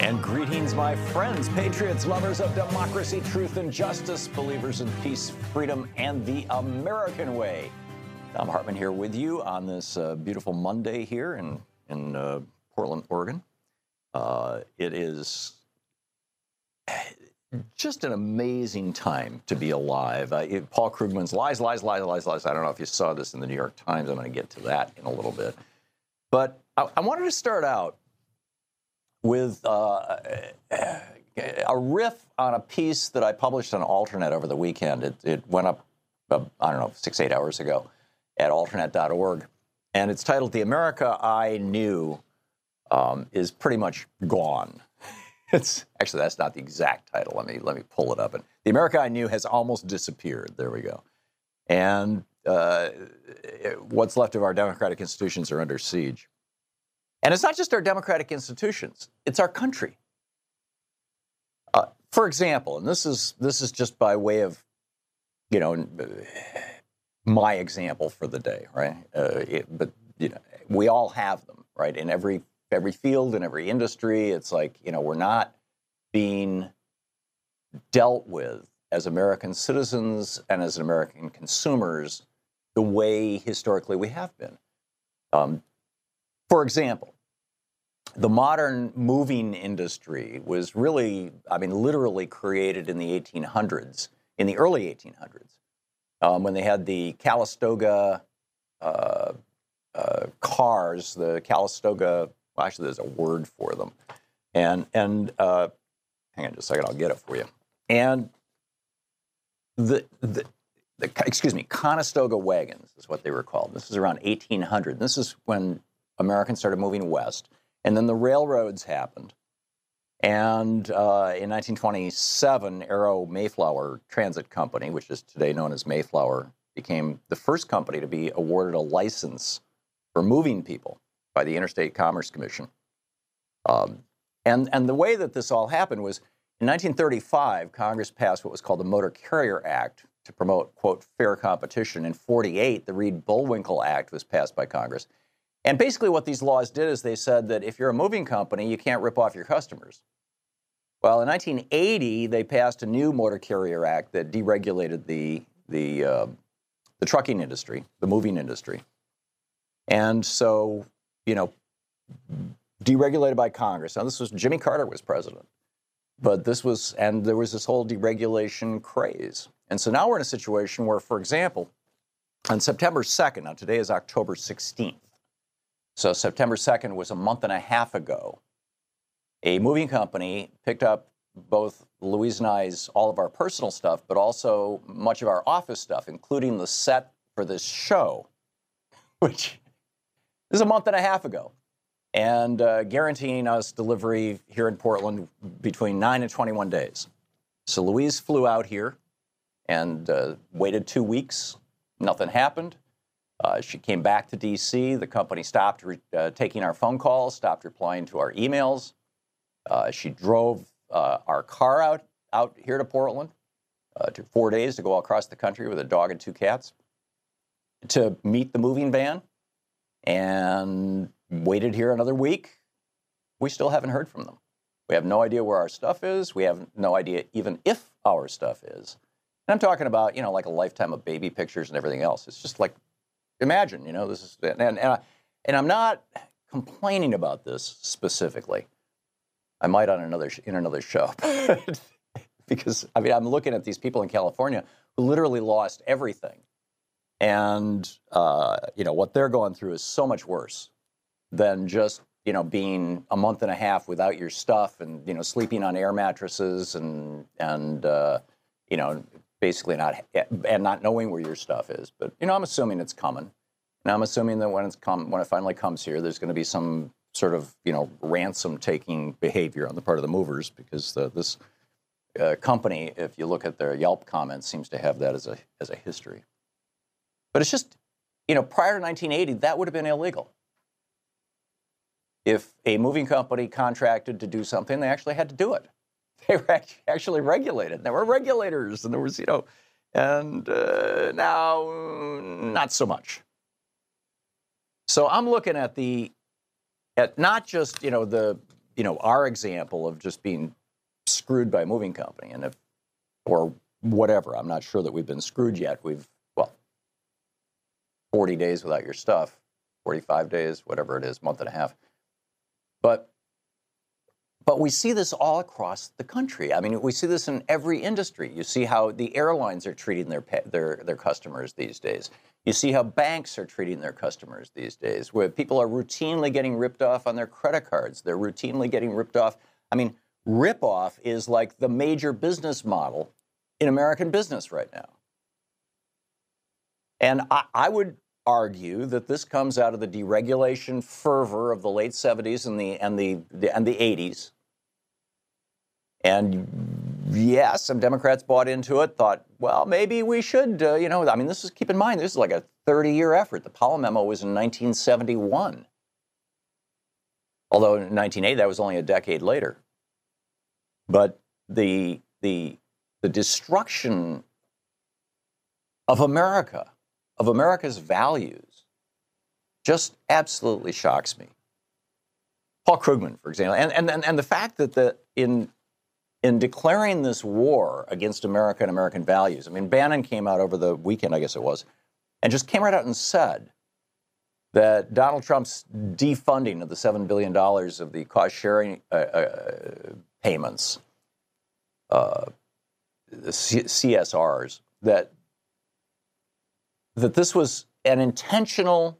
And greetings, my friends, patriots, lovers of democracy, truth, and justice, believers in peace, freedom, and the American way. Thom Hartmann here with you on this uh, beautiful Monday here in, in uh, Portland, Oregon. Uh, it is just an amazing time to be alive. Uh, it, Paul Krugman's Lies, Lies, Lies, Lies, Lies. I don't know if you saw this in the New York Times. I'm going to get to that in a little bit. But I, I wanted to start out with uh, a riff on a piece that I published on Alternet over the weekend. It, it went up, uh, I don't know, six, eight hours ago at alternet.org. And it's titled The America I Knew um, is Pretty Much Gone. It's actually that's not the exact title. Let me let me pull it up. And the America I knew has almost disappeared. There we go. And uh, what's left of our democratic institutions are under siege. And it's not just our democratic institutions; it's our country. Uh, for example, and this is this is just by way of, you know, my example for the day, right? Uh, it, but you know, we all have them, right? In every every field in every industry. It's like, you know, we're not being dealt with as American citizens and as American consumers the way historically we have been. Um, for example, the modern moving industry was really, I mean, literally created in the 1800s, in the early 1800s, um, when they had the Calistoga uh, uh, cars, the Calistoga well, actually, there's a word for them. And, and uh, hang on just a second, I'll get it for you. And the, the, the, excuse me, Conestoga wagons is what they were called. This is around 1800. This is when Americans started moving west. And then the railroads happened. And uh, in 1927, Aero Mayflower Transit Company, which is today known as Mayflower, became the first company to be awarded a license for moving people by the Interstate Commerce Commission. Um, and, and the way that this all happened was in 1935, Congress passed what was called the Motor Carrier Act to promote, quote, fair competition. In 48, the Reed Bulwinkle Act was passed by Congress. And basically, what these laws did is they said that if you're a moving company, you can't rip off your customers. Well, in 1980, they passed a new Motor Carrier Act that deregulated the, the, uh, the trucking industry, the moving industry. And so you know, deregulated by Congress. Now, this was Jimmy Carter was president, but this was, and there was this whole deregulation craze. And so now we're in a situation where, for example, on September 2nd, now today is October 16th. So September 2nd was a month and a half ago. A moving company picked up both Louise and I's, all of our personal stuff, but also much of our office stuff, including the set for this show, which is a month and a half ago, and uh, guaranteeing us delivery here in Portland between 9 and 21 days. So Louise flew out here and uh, waited two weeks. Nothing happened. Uh, she came back to DC. The company stopped re- uh, taking our phone calls, stopped replying to our emails. Uh, she drove uh, our car out, out here to Portland. uh, took four days to go across the country with a dog and two cats to meet the moving van and waited here another week. We still haven't heard from them. We have no idea where our stuff is. We have no idea even if our stuff is. And I'm talking about, you know, like a lifetime of baby pictures and everything else. It's just like, imagine, you know, this is, and, and, I, and I'm not complaining about this specifically. I might on another in another show, because I mean I'm looking at these people in California who literally lost everything, and uh, you know what they're going through is so much worse than just you know being a month and a half without your stuff and you know sleeping on air mattresses and and uh, you know basically not and not knowing where your stuff is. But you know I'm assuming it's coming, and I'm assuming that when it's come when it finally comes here, there's going to be some sort of you know ransom taking behavior on the part of the movers because the, this uh, company, if you look at their Yelp comments, seems to have that as a as a history. But it's just you know prior to 1980, that would have been illegal. If a moving company contracted to do something, they actually had to do it. They were actually regulated. There were regulators, and there was you know, and uh, now not so much. So I'm looking at the at not just you know the you know our example of just being screwed by a moving company and if or whatever. I'm not sure that we've been screwed yet. We've well, 40 days without your stuff, 45 days, whatever it is, month and a half. But but we see this all across the country. I mean, we see this in every industry. You see how the airlines are treating their their their customers these days. You see how banks are treating their customers these days, where people are routinely getting ripped off on their credit cards. They're routinely getting ripped off. I mean, rip off is like the major business model in American business right now. And I, I would argue that this comes out of the deregulation fervor of the late 70s and the and the, the and the 80s. And yes, some Democrats bought into it, thought, well, maybe we should, uh, you know, I mean, this is, keep in mind, this is like a 30 year effort. The Powell memo was in 1971. Although in 1980, that was only a decade later. But the, the, the destruction of America of America's values just absolutely shocks me. Paul Krugman, for example, and, and, and the fact that the, in, in declaring this war against America and American values, I mean, Bannon came out over the weekend, I guess it was, and just came right out and said that Donald Trump's defunding of the $7 billion of the cost sharing uh, uh, payments, uh, the C- CSRs, that that this was an intentional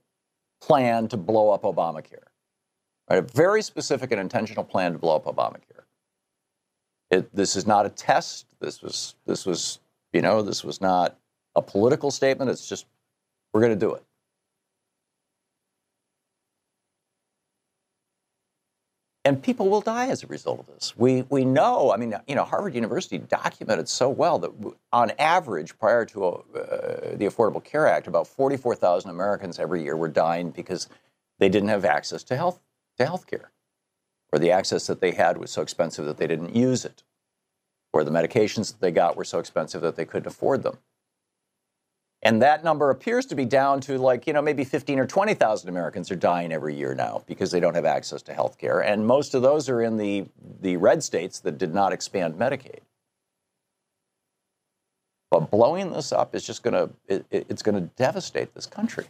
plan to blow up Obamacare. Right? A very specific and intentional plan to blow up Obamacare. It, this is not a test. This was this was you know this was not a political statement. It's just we're going to do it. And people will die as a result of this. We, we know, I mean, you know, Harvard University documented so well that on average, prior to uh, the Affordable Care Act, about 44,000 Americans every year were dying because they didn't have access to health to health care, or the access that they had was so expensive that they didn't use it, or the medications that they got were so expensive that they couldn't afford them. And that number appears to be down to like, you know, maybe 15 or 20,000 Americans are dying every year now because they don't have access to health care. And most of those are in the, the red states that did not expand Medicaid. But blowing this up is just going to, it, it's going to devastate this country.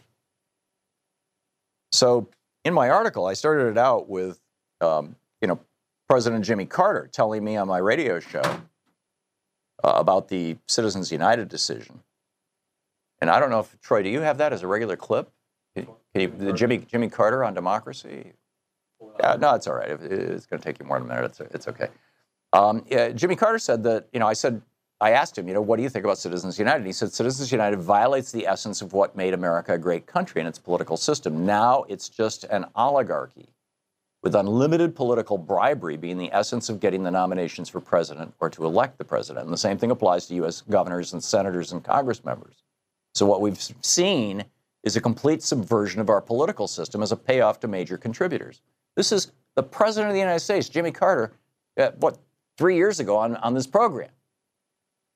So in my article, I started it out with, um, you know, President Jimmy Carter telling me on my radio show uh, about the Citizens United decision and I don't know if Troy, do you have that as a regular clip? Can you, the Jimmy Jimmy Carter on democracy? Yeah, no, it's all right. It's going to take you more than a minute. It's, it's okay. Um, yeah, Jimmy Carter said that. You know, I said I asked him, you know, what do you think about Citizens United? He said Citizens United violates the essence of what made America a great country and its political system. Now it's just an oligarchy with unlimited political bribery being the essence of getting the nominations for president or to elect the president. And the same thing applies to U.S. governors and senators and Congress members. So what we've seen is a complete subversion of our political system as a payoff to major contributors. This is the President of the United States, Jimmy Carter, uh, what, three years ago on, on this program.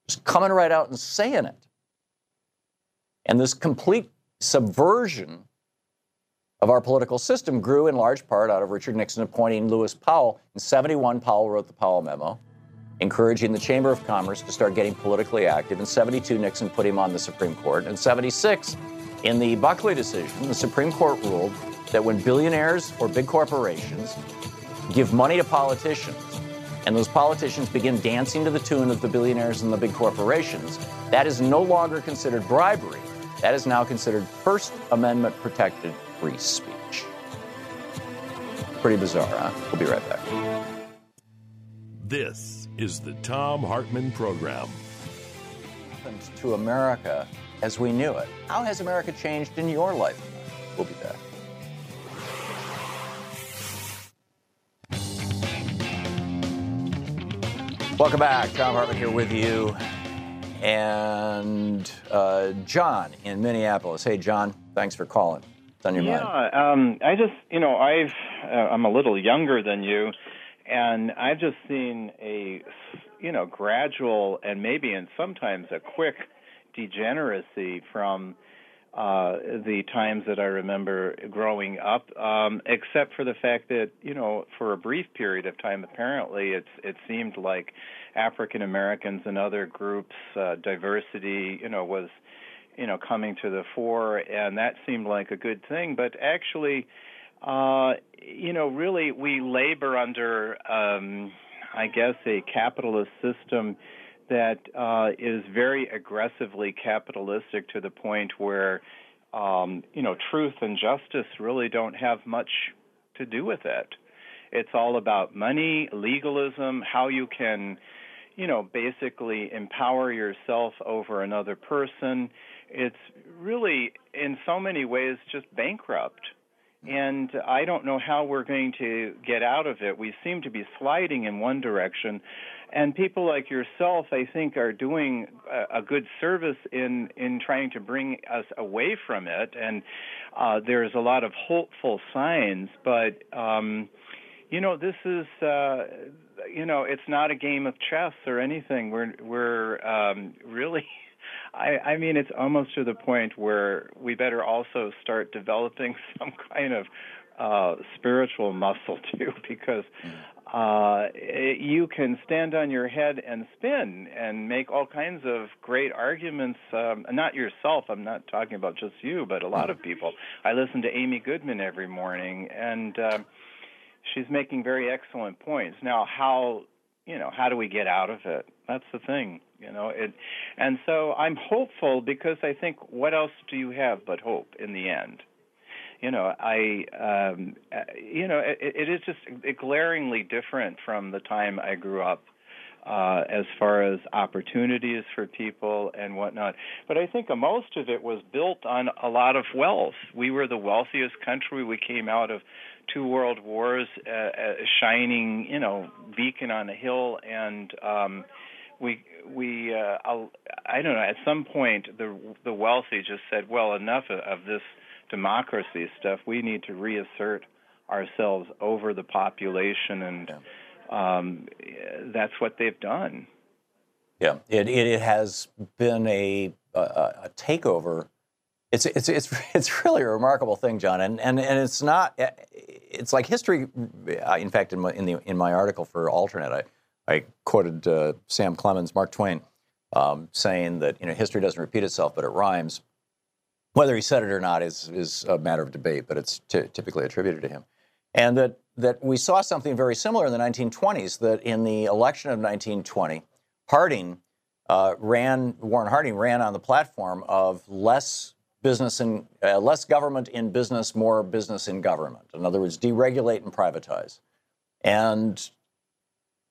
just coming right out and saying it. And this complete subversion of our political system grew in large part out of Richard Nixon appointing Lewis Powell. In 71, Powell wrote the Powell Memo, encouraging the Chamber of Commerce to start getting politically active. In 72, Nixon put him on the Supreme Court. In 76, in the Buckley decision, the Supreme Court ruled that when billionaires or big corporations give money to politicians, and those politicians begin dancing to the tune of the billionaires and the big corporations, that is no longer considered bribery. That is now considered First Amendment protected free speech. Pretty bizarre, huh? We'll be right back. This is the Thom Hartmann Program. To America as we knew it. How has America changed in your life? We'll be back. Welcome back. Thom Hartmann here with you. And uh, John in Minneapolis. Hey, John, thanks for calling. It's on your yeah, mind. um, I just, you know, I've, uh, I'm a little younger than you, and I've just seen a, you know, gradual and maybe and sometimes a quick degeneracy from uh, the times that I remember growing up, um, except for the fact that you know, for a brief period of time, apparently it's it seemed like African Americans and other groups, uh, diversity, you know, was you know coming to the fore, and that seemed like a good thing. But actually, uh, you know, really we labor under, um, I guess, a capitalist system that uh, is very aggressively capitalistic to the point where um, you know truth and justice really don't have much to do with it. It's all about money, legalism, how you can you know basically empower yourself over another person. It's really in so many ways just bankrupt. And I don't know how we're going to get out of it. We seem to be sliding in one direction, and people like yourself, I think, are doing a, good service in in trying to bring us away from it. And uh, there's a lot of hopeful signs, but um, you know, this is uh, you know, it's not a game of chess or anything. We're we're um, really. I, I mean, it's almost to the point where we better also start developing some kind of uh, spiritual muscle too, because uh, you can stand on your head and spin and make all kinds of great arguments. Um, not yourself, I'm not talking about just you, but a lot of people. I listen to Amy Goodman every morning, and uh, she's making very excellent points. Now, how you know how do we get out of it? That's the thing, you know. It, and so I'm hopeful because I think what else do you have but hope in the end? you know, I, um, uh, you know, it, it is just glaringly different from the time I grew up. Uh, as far as opportunities for people and whatnot. But I think most of it was built on a lot of wealth. We were the wealthiest country. We came out of two world wars, uh, a shining, you know, beacon on a hill, and um, we we uh, I don't know. At some point, the the wealthy just said, "Well, enough of, of this." democracy stuff, we need to reassert ourselves over the population, and um, that's what they've done. Yeah, it, it, it has been a, a, a, takeover. It's, it's, it's, it's really a remarkable thing, John, and, and, and it's not, it's like history. Uh, in fact, in my, in, the, in my article for Alternet, I, I quoted uh, Sam Clemens, Mark Twain, um, saying that you know history doesn't repeat itself, but it rhymes. Whether he said it or not is, is a matter of debate, but it's t- typically attributed to him. And that, that we saw something very similar in the 1920s, that in the election of 1920, Harding uh, ran, Warren Harding ran on the platform of less business and uh, less government in business, more business in government. In other words, deregulate and privatize. And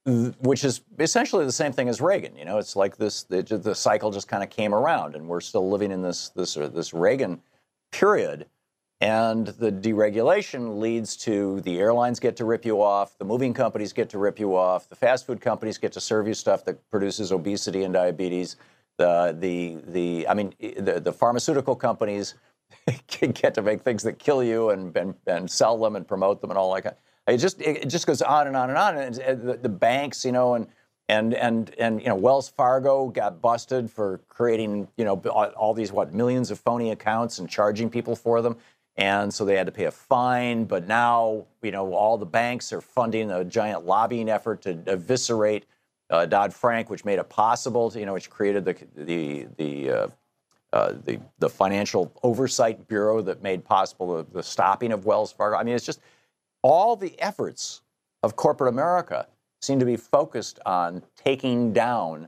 which is essentially the same thing as Reagan. You know, it's like this the, the cycle just kind of came around, and we're still living in this this uh, this Reagan period. And the deregulation leads to the airlines get to rip you off, the moving companies get to rip you off, the fast food companies get to serve you stuff that produces obesity and diabetes. The the the I mean the the pharmaceutical companies get to make things that kill you and, and and sell them and promote them and all that. Kind it just it just goes on and on and on. And the, the banks, you know, and and and and you know Wells Fargo got busted for creating you know all, all these what millions of phony accounts and charging people for them, and so they had to pay a fine. But now you know all the banks are funding a giant lobbying effort to eviscerate uh, Dodd Frank, which made it possible to you know which created the the the uh, uh, the, the Financial Oversight Bureau that made possible the, the, stopping of Wells Fargo. I mean, it's just all the efforts of corporate America seem to be focused on taking down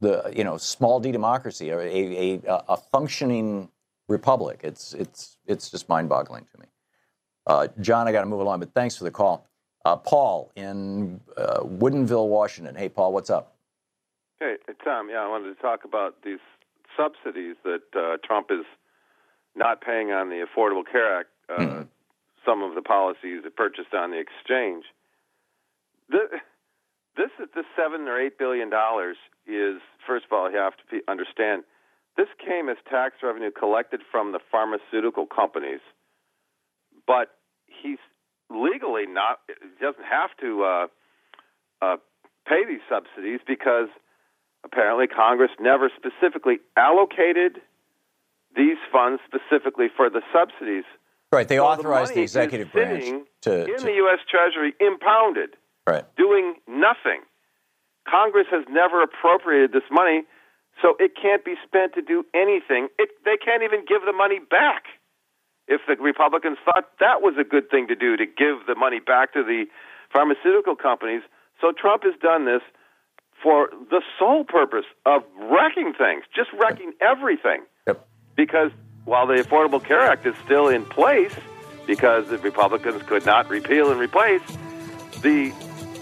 the you know small d democracy, a, a, a functioning republic. It's it's it's just mind-boggling to me. Uh, John, I got to move along, but thanks for the call. Uh, Paul in uh, Woodinville, Washington. Hey, Paul, what's up? Hey, Thom. Yeah, I wanted to talk about these subsidies that uh, Trump is not paying on the Affordable Care Act, uh, mm-hmm. Some of the policies that purchased on the exchange. The, this this seven or eight billion dollars is first of all you have to understand this came as tax revenue collected from the pharmaceutical companies, but he's legally not doesn't have to uh, uh, pay these subsidies because apparently Congress never specifically allocated these funds specifically for the subsidies. Right, they so authorized the, the executive branch to in to... the U.S. Treasury impounded, right, doing nothing. Congress has never appropriated this money, so it can't be spent to do anything. It, they can't even give the money back. If the Republicans thought that was a good thing to do to give the money back to the pharmaceutical companies, so Trump has done this for the sole purpose of wrecking things, just wrecking everything. Yep. Because while the Affordable Care Act is still in place, because the Republicans could not repeal and replace, the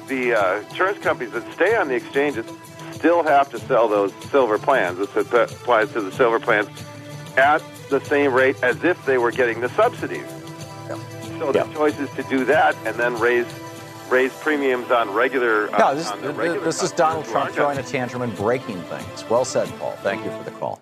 the uh, insurance companies that stay on the exchanges still have to sell those silver plans. This applies to the silver plans at the same rate as if they were getting the subsidies. Yep. So yep. the choice is to do that and then raise raise premiums on regular. Uh, no, this, regular this is Donald Trump throwing a tantrum and breaking things. Well said, Paul. Thank you for the call.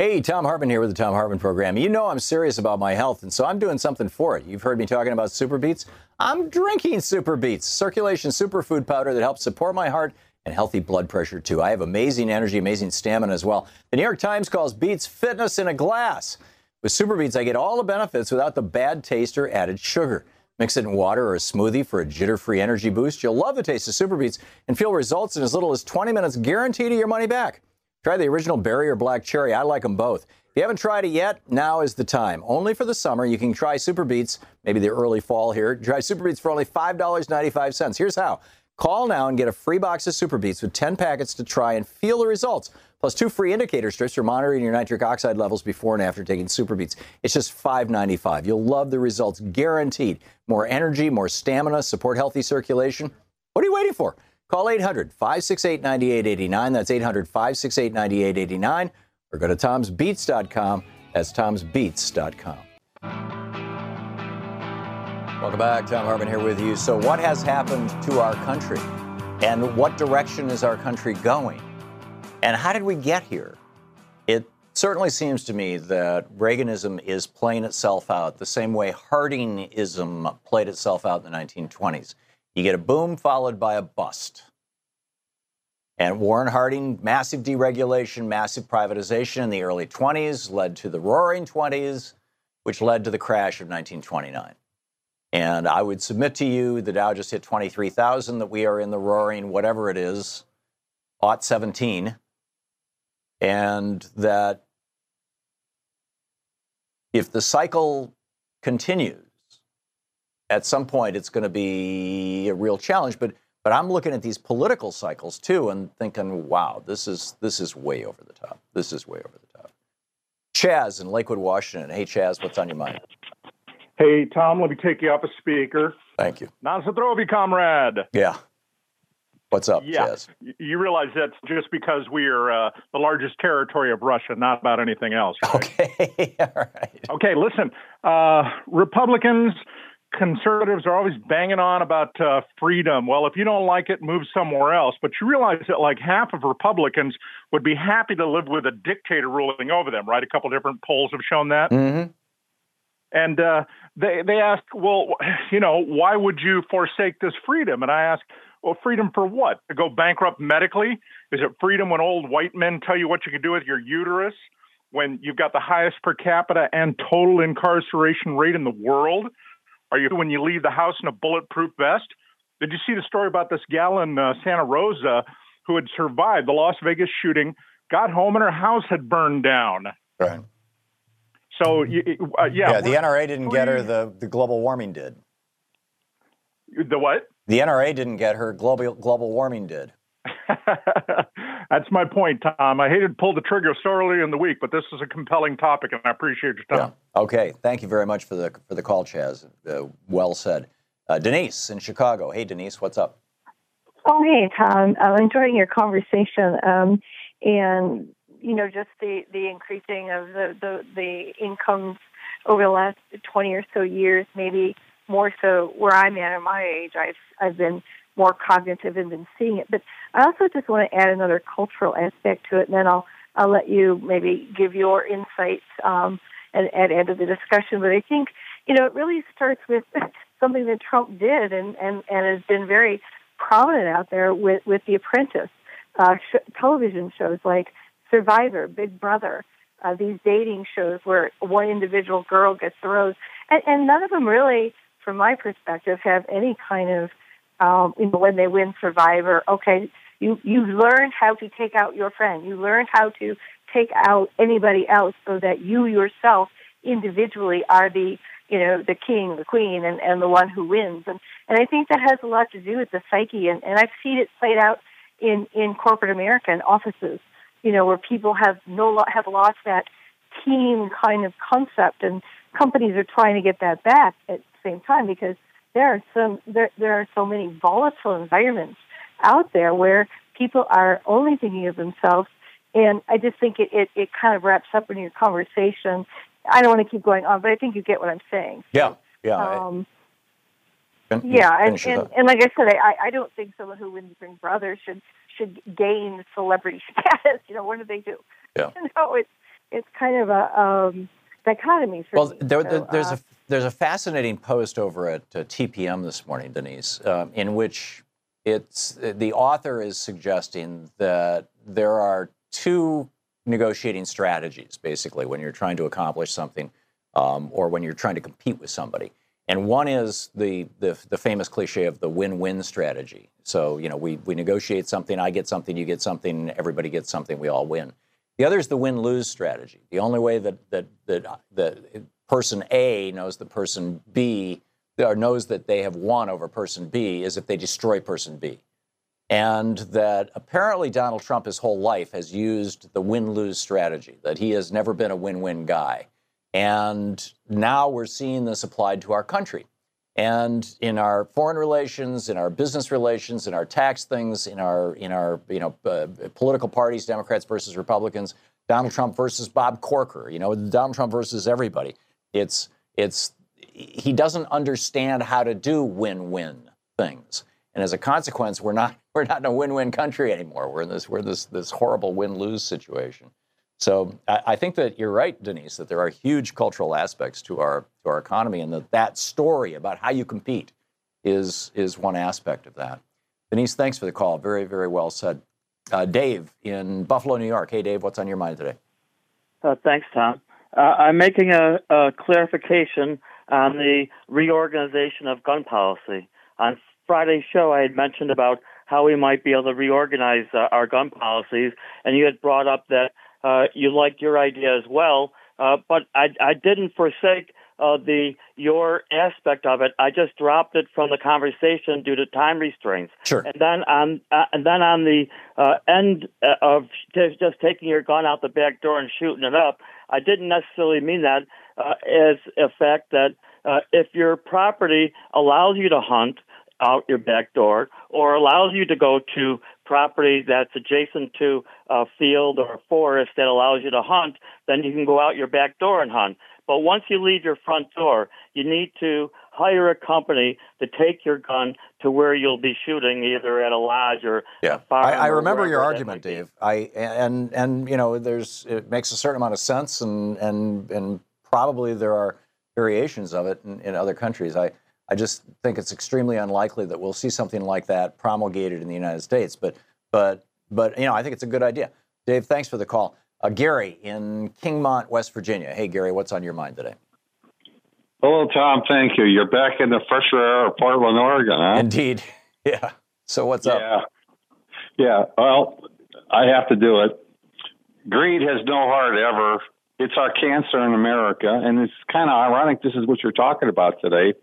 Hey, Thom Hartmann here with the Thom Hartmann Program. You know I'm serious about my health, and so I'm doing something for it. You've heard me talking about Super Beets. I'm drinking Super Beets, circulation superfood powder that helps support my heart and healthy blood pressure, too. I have amazing energy, amazing stamina as well. The New York Times calls Beets fitness in a glass. With Super Beets, I get all the benefits without the bad taste or added sugar. Mix it in water or a smoothie for a jitter-free energy boost. You'll love the taste of Super Beets and feel results in as little as 20 minutes, guaranteed your money back. Try the original berry or black cherry. I like them both. If you haven't tried it yet, now is the time. Only for the summer, you can try Super Beets, maybe the early fall here. Try Super Beets for only $5.95. Here's how. Call now and get a free box of Super Beets with 10 packets to try and feel the results plus two free indicator strips for monitoring your nitric oxide levels before and after taking Super Beets. It's just $5.95. You'll love the results, guaranteed. More energy, more stamina, support healthy circulation. What are you waiting for? Call 800 568 9889. That's 800 568 9889. Or go to tomsbeets.com. That's tomsbeets.com. Welcome back. Thom Hartmann here with you. So, what has happened to our country? And what direction is our country going? And how did we get here? It certainly seems to me that Reaganism is playing itself out the same way Hardingism played itself out in the 1920s. You get a boom followed by a bust. And Warren Harding, massive deregulation, massive privatization in the early 20s led to the roaring 20s, which led to the crash of 1929. And I would submit to you the Dow just hit 23,000, that we are in the roaring, whatever it is, aught 17 and that if the cycle continues, at some point it's going to be a real challenge. But but I'm looking at these political cycles too and thinking, wow, this is this is way over the top. This is way over the top. Chaz in Lakewood, Washington. Hey Chaz, what's on your mind? Hey Thom, let me take you off a speaker. Thank you. Nasatrovy, comrade. Yeah. What's up, yeah. Chaz? You realize that's just because we are uh, the largest territory of Russia, not about anything else. Right? Okay, all right. Okay, listen. Uh, Republicans, conservatives are always banging on about uh, freedom. Well, if you don't like it, move somewhere else. But you realize that like half of Republicans would be happy to live with a dictator ruling over them, right? A couple different polls have shown that. Mm-hmm. And uh, they they ask, well, you know, why would you forsake this freedom? And I ask, Well, freedom for what? To go bankrupt medically? Is it freedom when old white men tell you what you can do with your uterus? When you've got the highest per capita and total incarceration rate in the world? Are you when you leave the house in a bulletproof vest? Did you see the story about this gal in uh, Santa Rosa who had survived the Las Vegas shooting, got home and her house had burned down? Right. So, uh, yeah. Yeah, the NRA didn't get her. The, the global warming did. The what? The NRA didn't get her. Global global warming did. That's my point, Thom. I hated to pull the trigger so early in the week, but this is a compelling topic, and I appreciate your time. Yeah. Okay. Thank you very much for the for the call, Chaz. Uh, well said. Uh, Denise in Chicago. Hey, Denise, what's up? Oh, hey, Thom. I'm enjoying your conversation, um, and you know, just the the increasing of the the, the incomes over the last 20 or so years, maybe more so where I'm at at my age. I've I've been more cognitive and been seeing it. But I also just want to add another cultural aspect to it, and then I'll I'll let you maybe give your insights um, at, at end of the discussion. But I think you know it really starts with something that Trump did, and and and has been very prominent out there with with The Apprentice, uh, sh- television shows like Survivor, Big Brother. Uh, these dating shows where one individual girl gets the rose, and, and none of them really, from my perspective, have any kind of um, you know, when they win Survivor, okay, you you learn how to take out your friend. You learn how to take out anybody else, so that you yourself individually are the you know the king, the queen, and and the one who wins. And and I think that has a lot to do with the psyche, and and I've seen it played out in in corporate America and offices, you know, where people have no have lost that team kind of concept, and companies are trying to get that back at the same time because there are some there there are so many volatile environments out there where people are only thinking of themselves and I just think it, it, it kind of wraps up in your conversation. I don't want to keep going on, but I think you get what I'm saying. Yeah, yeah. Um, yeah, and, and, and like I said, I, I don't think someone who wins Big Brother should should gain celebrity status. You know, what do they do? Yeah. You know, it's it's kind of a um, dichotomy. For well, there, so, there's uh, a there's a fascinating post over at uh, TPM this morning, Denise, uh, in which it's the author is suggesting that there are two negotiating strategies, basically, when you're trying to accomplish something um, or when you're trying to compete with somebody. And one is the, the, the famous cliche of the win-win strategy. So, you know, we, we negotiate something, I get something, you get something, everybody gets something, we all win. The other is the win-lose strategy. The only way that that that uh, that person A knows that person B or knows that they have won over person B is if they destroy person B. And that apparently Donald Trump his whole life has used the win-lose strategy, that he has never been a win-win guy. And now we're seeing this applied to our country. And in our foreign relations, in our business relations, in our tax things, in our in our you know uh, political parties, Democrats versus Republicans, Donald Trump versus Bob Corker, you know Donald Trump versus everybody. It's it's he doesn't understand how to do win-win things, and as a consequence, we're not we're not in a win-win country anymore. We're in this we're this this horrible win-lose situation. So I, I, think that you're right, Denise, that there are huge cultural aspects to our to our economy, and that that story about how you compete is is one aspect of that. Denise, thanks for the call. Very very well said. Uh, Dave in Buffalo, New York. Hey, Dave, what's on your mind today? Uh, thanks, Thom. Uh, I'm making a, a clarification on the reorganization of gun policy. On Friday's show, I had mentioned about how we might be able to reorganize uh, our gun policies, and you had brought up that uh, you liked your idea as well. Uh, but I, I didn't forsake uh, the your aspect of it. I just dropped it from the conversation due to time restraints. Sure. And then on uh, and then on the uh, end uh, of just taking your gun out the back door and shooting it up, I didn't necessarily mean that uh, as a fact that uh, if your property allows you to hunt out your back door or allows you to go to property that's adjacent to a field or a forest that allows you to hunt, then you can go out your back door and hunt. But once you leave your front door, you need to hire a company to take your gun to where you'll be shooting, either at a lodge or yeah. a farm. I, I or remember your argument. Dave. I and and you know, there's it makes a certain amount of sense, and and and probably there are variations of it in, in other countries. I I just think it's extremely unlikely that we'll see something like that promulgated in the United States. But, but, but you know, I think it's a good idea. Dave, thanks for the call. Uh, Gary in Kingmont, West Virginia. Hey, Gary, what's on your mind today? Hello, Thom. Thank you. You're back in the fresher air of Portland, Oregon, huh? Indeed. Yeah. So what's up? yeah. up? Yeah. Well, I have to do it. Greed has no heart ever. It's our cancer in America, and it's kind of ironic. This is what you're talking about today,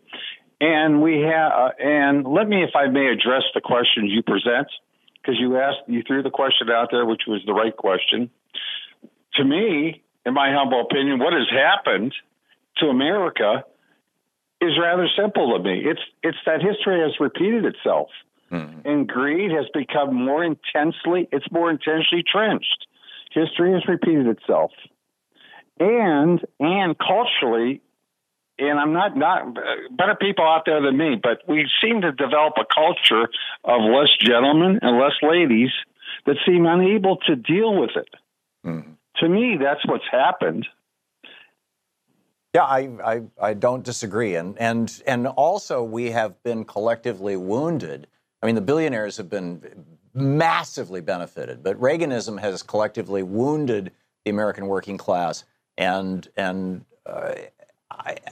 and we have. Uh, and let me, if I may, address the questions you present because you asked, you threw the question out there, which was the right question. To me, in my humble opinion, what has happened to America is rather simple to me. It's it's that history has repeated itself, mm-hmm. and greed has become more intensely. It's more intensely trenched. History has repeated itself, and and culturally, and I'm not not better people out there than me, but we seem to develop a culture of less gentlemen and less ladies that seem unable to deal with it. Mm-hmm. To me, that's what's happened. Yeah, I, I, I, don't disagree. And, and, and also, we have been collectively wounded. I mean, the billionaires have been massively benefited, but Reaganism has collectively wounded the American working class. And, and, uh,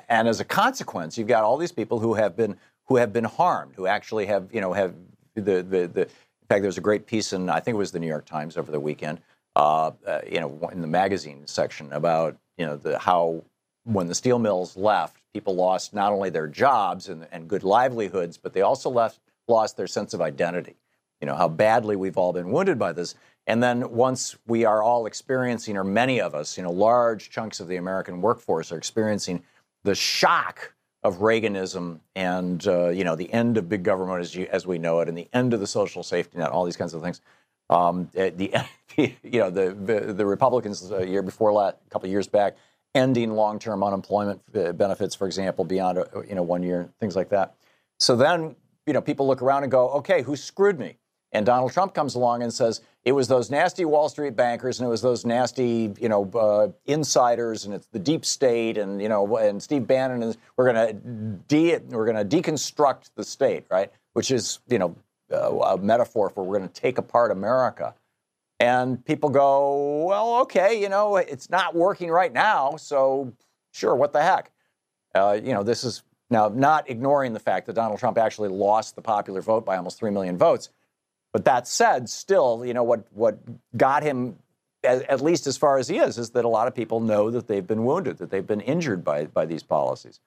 And as a consequence, you've got all these people who have been, who have been harmed, who actually have, you know, have the, the, the in fact, there's a great piece in, I think it was the New York Times over the weekend, uh, uh, you know, in the magazine section about, you know, the, how when the steel mills left, people lost not only their jobs and, and good livelihoods, but they also left, lost their sense of identity. You know, how badly we've all been wounded by this. And then once we are all experiencing, or many of us, you know, large chunks of the American workforce are experiencing the shock of Reaganism and, uh, you know, the end of big government as, you, as we know it and the end of the social safety net, all these kinds of things. Um, the, you know, the, the, the Republicans a year before that, a couple of years back, ending long-term unemployment uh, benefits, for example, beyond uh, you know one year, things like that. So then you know people look around and go, okay, who screwed me? And Donald Trump comes along and says it was those nasty Wall Street bankers and it was those nasty you know uh, insiders and it's the deep state and you know and Steve Bannon and we're going to de- we're going to deconstruct the state, right? Which is you know uh, a metaphor for we're going to take apart America. And people go, well, okay, you know, it's not working right now, so sure, what the heck? Uh, you know, this is now not ignoring the fact that Donald Trump actually lost the popular vote by almost 3 million votes. But that said, still, you know, what, what got him, at, at least as far as he is, is that a lot of people know that they've been wounded, that they've been injured by, by these policies.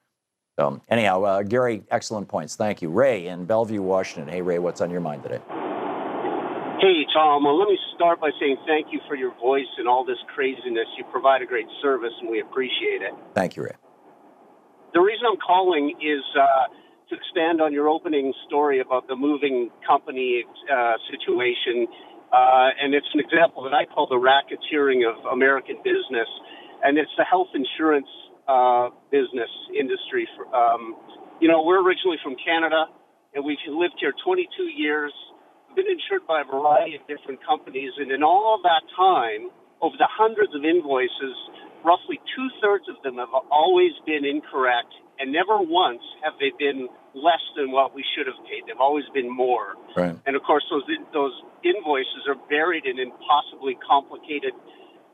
So, anyhow, uh, Gary, excellent points. Thank you. Ray in Bellevue, Washington. Hey, Ray, what's on your mind today? Hey, Thom. Well, let me start by saying thank you for your voice and all this craziness. You provide a great service, and we appreciate it. Thank you, Ray. The reason I'm calling is uh, to expand on your opening story about the moving company uh, situation. Uh, and it's an example that I call the racketeering of American business. And it's the health insurance uh, business industry. For, um, you know, we're originally from Canada, and we've lived here 22 years been insured by a variety of different companies, and in all that time, over the hundreds of invoices, roughly two thirds of them have always been incorrect, and never once have they been less than what we should have paid. They've always been more. Right. And of course, those those invoices are buried in impossibly complicated,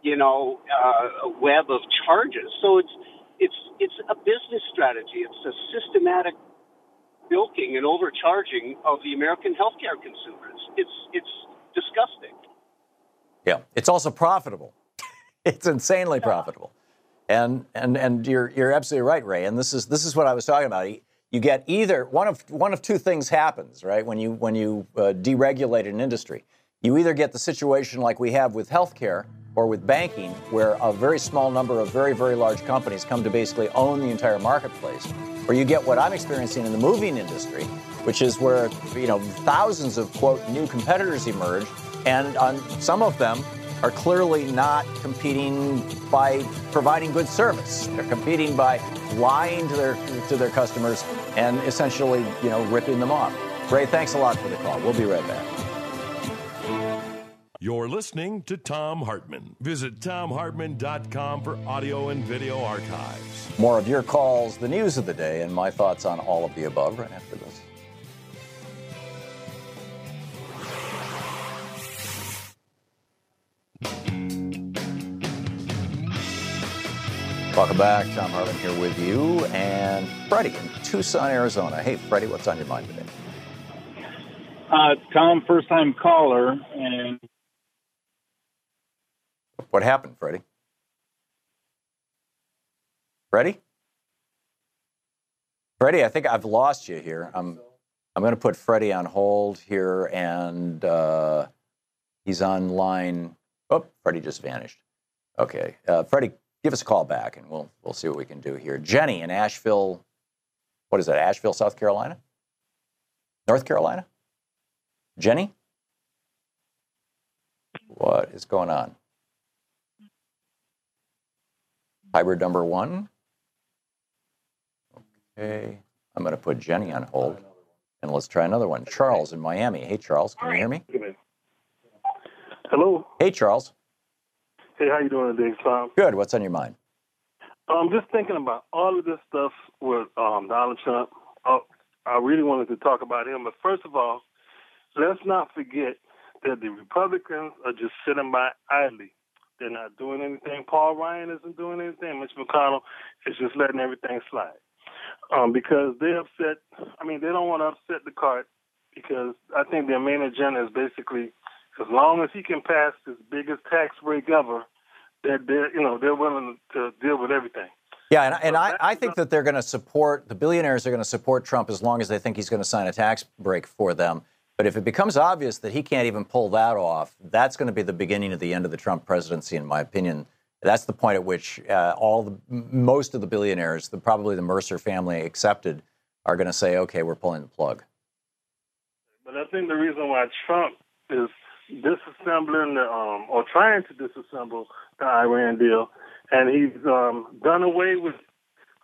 you know, uh, web of charges. So it's it's it's a business strategy. It's a systematic bilking and overcharging of the American healthcare consumers. It's it's disgusting. Yeah, it's also profitable. it's insanely yeah. profitable. And and and you're you're absolutely right, Ray. And this is this is what I was talking about. You get either one of one of two things happens, right? When you when you uh, deregulate an industry, you either get the situation like we have with healthcare or with banking, where a very small number of very very large companies come to basically own the entire marketplace or you get what I'm experiencing in the moving industry, which is where you know thousands of quote new competitors emerge, and on some of them are clearly not competing by providing good service. They're competing by lying to their to their customers and essentially you know ripping them off. Ray, thanks a lot for the call. We'll be right back. You're listening to Thom Hartmann. Visit thomhartmann.com for audio and video archives. More of your calls, the news of the day, and my thoughts on all of the above right after this. Welcome back. Thom Hartmann here with you and Freddie in Tucson, Arizona. Hey, Freddie, what's on your mind today? Uh, Thom, first time caller, and What happened, Freddie? Freddie? Freddie, I think I've lost you here. I'm I'm going to put Freddie on hold here, and uh, he's on line. Oh, Freddie just vanished. Okay, uh, Freddie, give us a call back, and we'll we'll see what we can do here. Jenny in Asheville. What is that? Asheville, South Carolina? North Carolina? Jenny? What is going on? Hybrid number one. Okay, I'm going to put Jenny on hold, and let's try another one. Charles in Miami. Hey, Charles, can you hear me? Hello. Hey, Charles. Hey, how you doing today, Thom? Good. What's on your mind? I'm just thinking about all of this stuff with um, Donald Trump. Oh, I really wanted to talk about him, but first of all, let's not forget that the Republicans are just sitting by idly. They're not doing anything. Paul Ryan isn't doing anything. Mitch McConnell is just letting everything slide um, because they upset. I mean, they don't want to upset the cart because I think their main agenda is basically as long as he can pass his biggest tax break ever, that they're you know they're willing to deal with everything. Yeah, and, and I, I think that they're going to support the billionaires are going to support Trump as long as they think he's going to sign a tax break for them. But if it becomes obvious that he can't even pull that off, that's going to be the beginning of the end of the Trump presidency, in my opinion. That's the point at which uh, all the, most of the billionaires, the, probably the Mercer family accepted, are going to say, "Okay, we're pulling the plug." But I think the reason why Trump is disassembling the um, or trying to disassemble the Iran deal, and he's um, done away with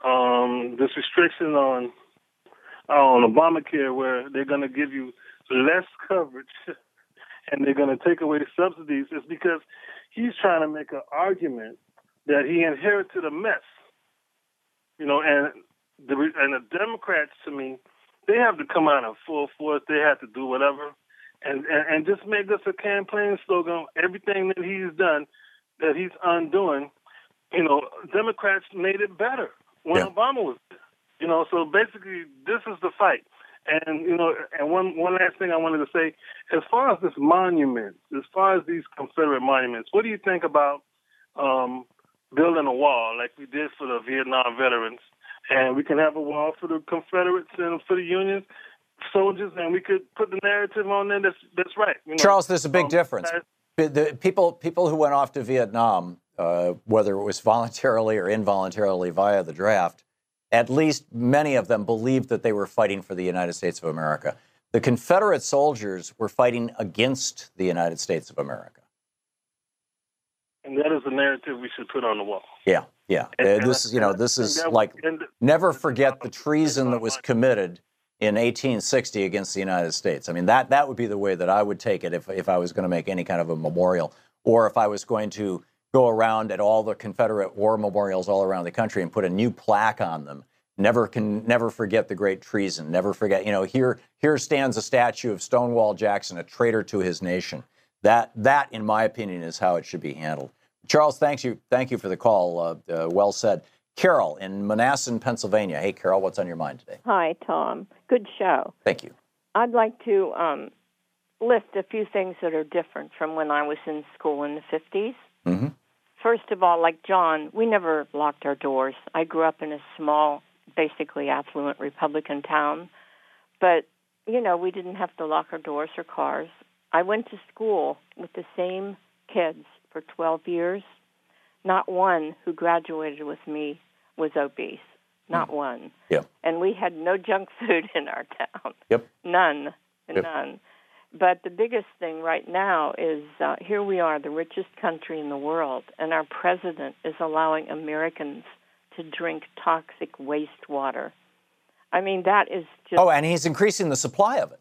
um, this restriction on on Obamacare, where they're going to give you less coverage and they're going to take away the subsidies, is because he's trying to make an argument that he inherited a mess. You know, and the and the Democrats, to me, they have to come out in full force. They have to do whatever and, and, and just make this a campaign slogan. Everything that he's done, that he's undoing, you know, Democrats made it better when Yeah. Obama was there. You know, so basically, this is the fight. And you know, and one one last thing I wanted to say, as far as this monument, as far as these Confederate monuments, what do you think about um, building a wall like we did for the Vietnam veterans? And we can have a wall for the Confederates and for the Union soldiers, and we could put the narrative on there that's that's right. You know? Charles, there's a big Um, difference. The- people people who went off to Vietnam, uh, whether it was voluntarily or involuntarily via the draft, at least many of them believed that they were fighting for the United States of America. The Confederate soldiers were fighting against the United States of America. and that is the narrative we should put on the wall. Yeah, yeah. And- Uh, this is, you know, this is like never forget the treason that was committed in 1860 against the United States. I mean, that that would be the way that I would take it if if I was going to make any kind of a memorial, or if I was going to go around at all the Confederate war memorials all around the country and put a new plaque on them. Never can never forget the great treason. Never forget, you know, here here stands a statue of Stonewall Jackson, a traitor to his nation. That that, in my opinion, is how it should be handled. Charles, thanks you, thank you for the call. Uh, uh, well said. Carol in Manassas, Pennsylvania. Hey, Carol, what's on your mind today? Hi, Thom. Good show. Thank you. I'd like to um, list a few things that are different from when I was in school in the 50s. Mm-hmm. First of all, like John, we never locked our doors. I grew up in a small, basically affluent Republican town, but, you know, we didn't have to lock our doors or cars. I went to school with the same kids for 12 years. Not one who graduated with me was obese. Not one. Yep. And we had no junk food in our town. Yep. None. Yep. None. But the biggest thing right now is uh, here we are, the richest country in the world, and our president is allowing Americans to drink toxic wastewater. I mean, that is just. Oh, and he's increasing the supply of it.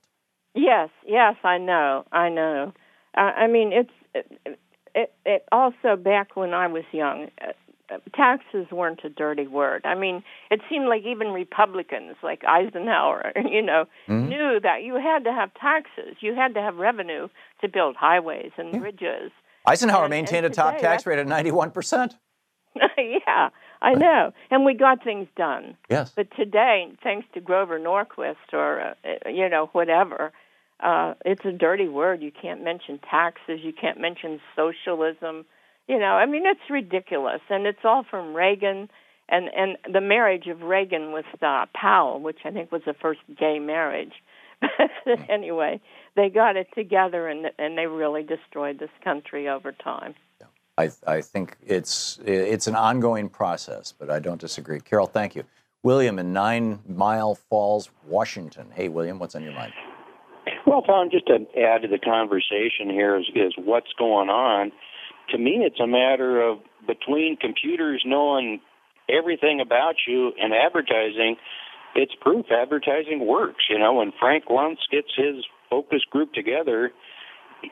Yes, yes, I know, I know. Uh, I mean, it's it, it, it also back when I was young, uh, taxes weren't a dirty word. I mean, it seemed like even Republicans, like Eisenhower, you know, Mm-hmm. knew that you had to have taxes, you had to have revenue to build highways and bridges. Eisenhower And- maintained and a top today, tax rate at 91%. yeah, I know, and we got things done. Yes. But today, thanks to Grover Norquist or uh, you know whatever, uh, it's a dirty word. You can't mention taxes. You can't mention socialism. You know, I mean, it's ridiculous, and it's all from Reagan and and the marriage of Reagan with uh, Powell, which I think was the first gay marriage. But anyway, they got it together, and and they really destroyed this country over time. I, I think it's it's an ongoing process, but I don't disagree. Carol, thank you. William in Nine Mile Falls, Washington. Hey, William, what's on your mind? Well, Thom, just to add to the conversation here is, is what's going on. To me, it's a matter of between computers knowing everything about you and advertising, it's proof advertising works. You know, when Frank Luntz gets his focus group together,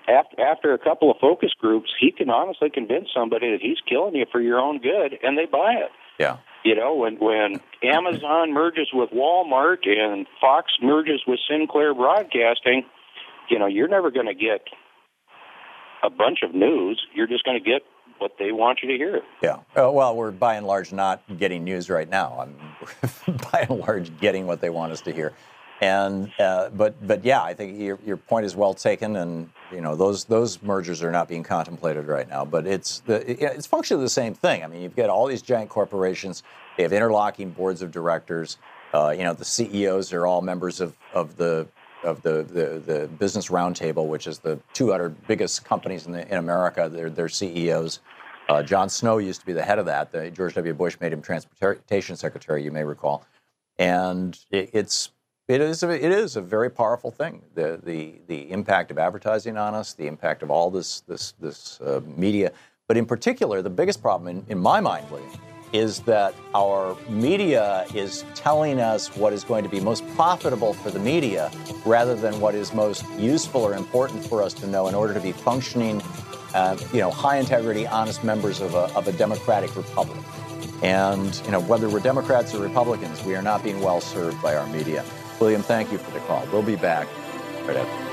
after, after a couple of focus groups, he can honestly convince somebody that he's killing you for your own good, and they buy it. Yeah. You know, when when Amazon merges with Walmart and Fox merges with Sinclair Broadcasting, you know, you're never going to get a bunch of news. You're just going to get what they want you to hear. Yeah. Uh, well, we're by and large not getting news right now. I'm by and large getting what they want us to hear. And uh, but but yeah, I think your your point is well taken, and you know those those mergers are not being contemplated right now. But it's the it's functionally the same thing. I mean, you've got all these giant corporations. They have interlocking boards of directors. Uh, you know, the CEOs are all members of of the of the, the, the Business Roundtable, which is the 200 biggest companies in, the, in America. They're, they're CEOs. Uh, John Snow used to be the head of that. The, George W. Bush made him transportation secretary, you may recall. And it, it's it is a, it is a very powerful thing. The the the impact of advertising on us, the impact of all this this this uh, media, but in particular, the biggest problem in, in my mind, William, is that our media is telling us what is going to be most profitable for the media rather than what is most useful or important for us to know in order to be functioning, uh, you know, high integrity, honest members of a, of a democratic republic. And you know, whether we're Democrats or Republicans, we are not being well served by our media. William, thank you for the call. We'll be back right after.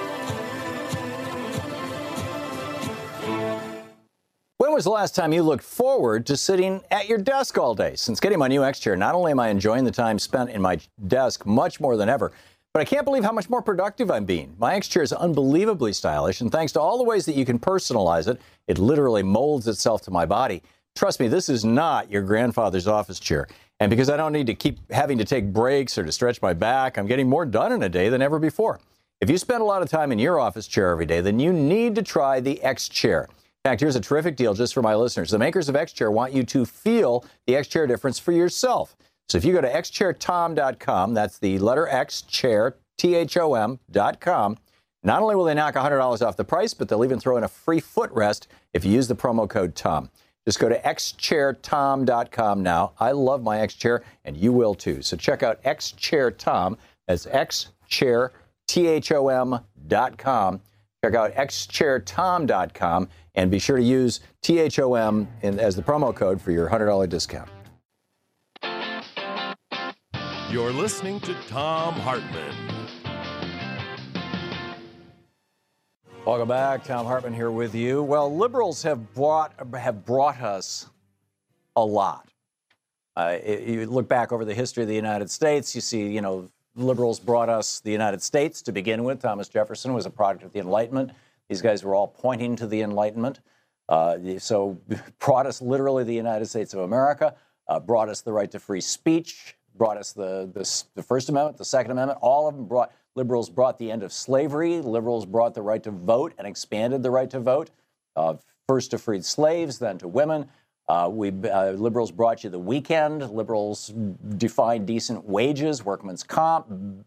When was the last time you looked forward to sitting at your desk all day? Since getting my new X chair, not only am I enjoying the time spent in my desk much more than ever, but I can't believe how much more productive I'm being. My X chair is unbelievably stylish, and thanks to all the ways that you can personalize it, it literally molds itself to my body. Trust me, this is not your grandfather's office chair. And because I don't need to keep having to take breaks or to stretch my back, I'm getting more done in a day than ever before. If you spend a lot of time in your office chair every day, then you need to try the X Chair. In fact, here's a terrific deal just for my listeners. The makers of X Chair want you to feel the X Chair difference for yourself. So if you go to xchairthom.com, that's the letter X chair, T H O M.com, not only will they knock $100 off the price, but they'll even throw in a free footrest if you use the promo code THOM. Just go to xchairthom.com now. I love my X Chair, and you will too. So check out xchairthom. That's xchair, T-H-O-M.com. Check out xchairthom.com and be sure to use THOM in, as the promo code for your $100 discount. You're listening to Thom Hartmann. Welcome back. Thom Hartmann here with you. Well, liberals have brought have brought us a lot. Uh, you look back over the history of the United States, you see, you know, liberals brought us the United States to begin with. Thomas Jefferson was a product of the Enlightenment. These guys were all pointing to the Enlightenment. Uh, so brought us literally the United States of America, uh, brought us the right to free speech, brought us the, the, the First Amendment, the Second Amendment. All of them brought, liberals brought the end of slavery. Liberals brought the right to vote and expanded the right to vote, uh, first to freed slaves, then to women. Uh, we uh, liberals brought you the weekend. Liberals defined decent wages, workman's comp,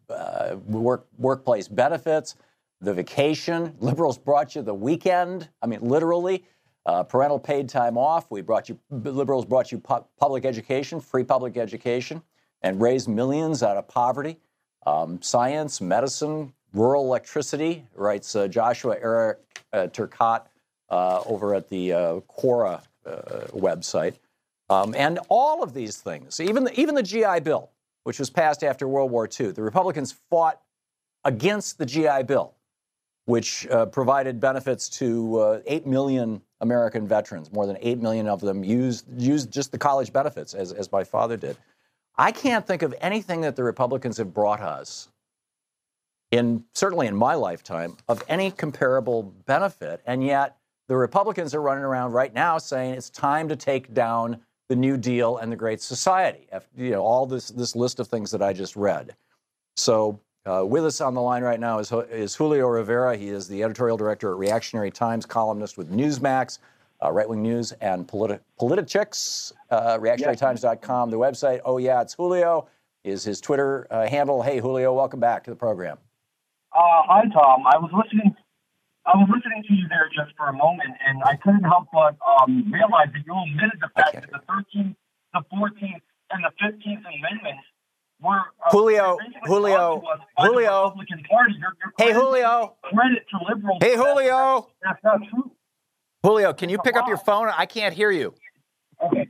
uh, work, workplace benefits, the vacation. Liberals brought you the weekend. I mean, literally, uh, parental paid time off. We brought you. Liberals brought you pu- public education, free public education, and raised millions out of poverty. Um, science, medicine, rural electricity. Writes uh, Joshua Eric uh, Turcotte over at the Quora website. Um, and all of these things, even the, even the GI Bill, which was passed after World War II, the Republicans fought against the GI Bill, which uh, provided benefits to uh, 8 million American veterans. More than 8 million of them used, used just the college benefits, as, as my father did. I can't think of anything that the Republicans have brought us in certainly in my lifetime of any comparable benefit and yet the Republicans are running around right now saying it's time to take down the New Deal and the Great Society. You know, all this this list of things that I just read. So uh, with us on the line right now is, is Julio Rivera. He is the editorial director at Reactionary Times, columnist with Newsmax, uh, Right Wing News, and politi- Politichicks, uh, reactionarytimes.com, the website. Oh, yeah, it's Julio, is his Twitter uh, handle. Hey, Julio, welcome back to the program. Uh, hi, Thom. I was listening. I was listening to you there just for a moment, and I couldn't help but um, realize that you omitted the fact that the 13th, the 14th, and the 15th Amendments were uh, Julio, Julio, Julio. Republican Party. You're, you're Hey, Julio. Credit to liberals. Hey, Julio. That's not true. Julio, can you pick up your phone? I can't hear you. Okay.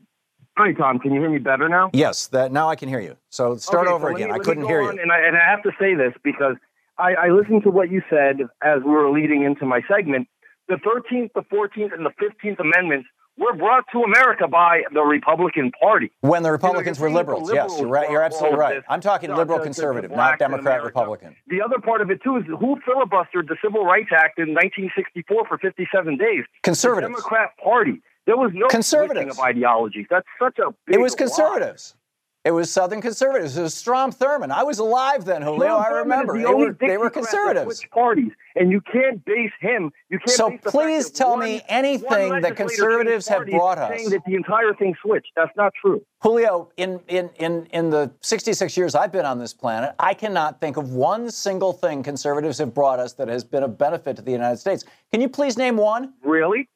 Hi, Thom. Can you hear me better now? Yes, that now I can hear you. So start Okay, over so again. me- I couldn't hear you. And I, and I have to say this because I, I listened to what you said as we were leading into my segment. The 13th, the 14th, and the 15th Amendments were brought to America by the Republican Party. When the Republicans were saying that the liberals, yes, you're right. You're absolutely right. I'm talking liberal conservative, not Democrat Republican. The other part of it too is who filibustered the Civil Rights Act in 1964 for 57 days. Conservatives. The Democrat Party. There was no Conservatives. of ideologies. That's such a big It was conservatives. It was Southern conservatives. It was Strom Thurmond. I was alive then, Julio. Strom I remember. They the only were, they were conservatives. switched parties, and you can't base him. You can't. So please tell one- me anything that conservatives have brought us. saying that the entire thing switched. That's not true. Julio, in, in, in, in the 66 years I've been on this planet, I cannot think of one single thing conservatives have brought us that has been of benefit to the United States. Can you please name one? Really?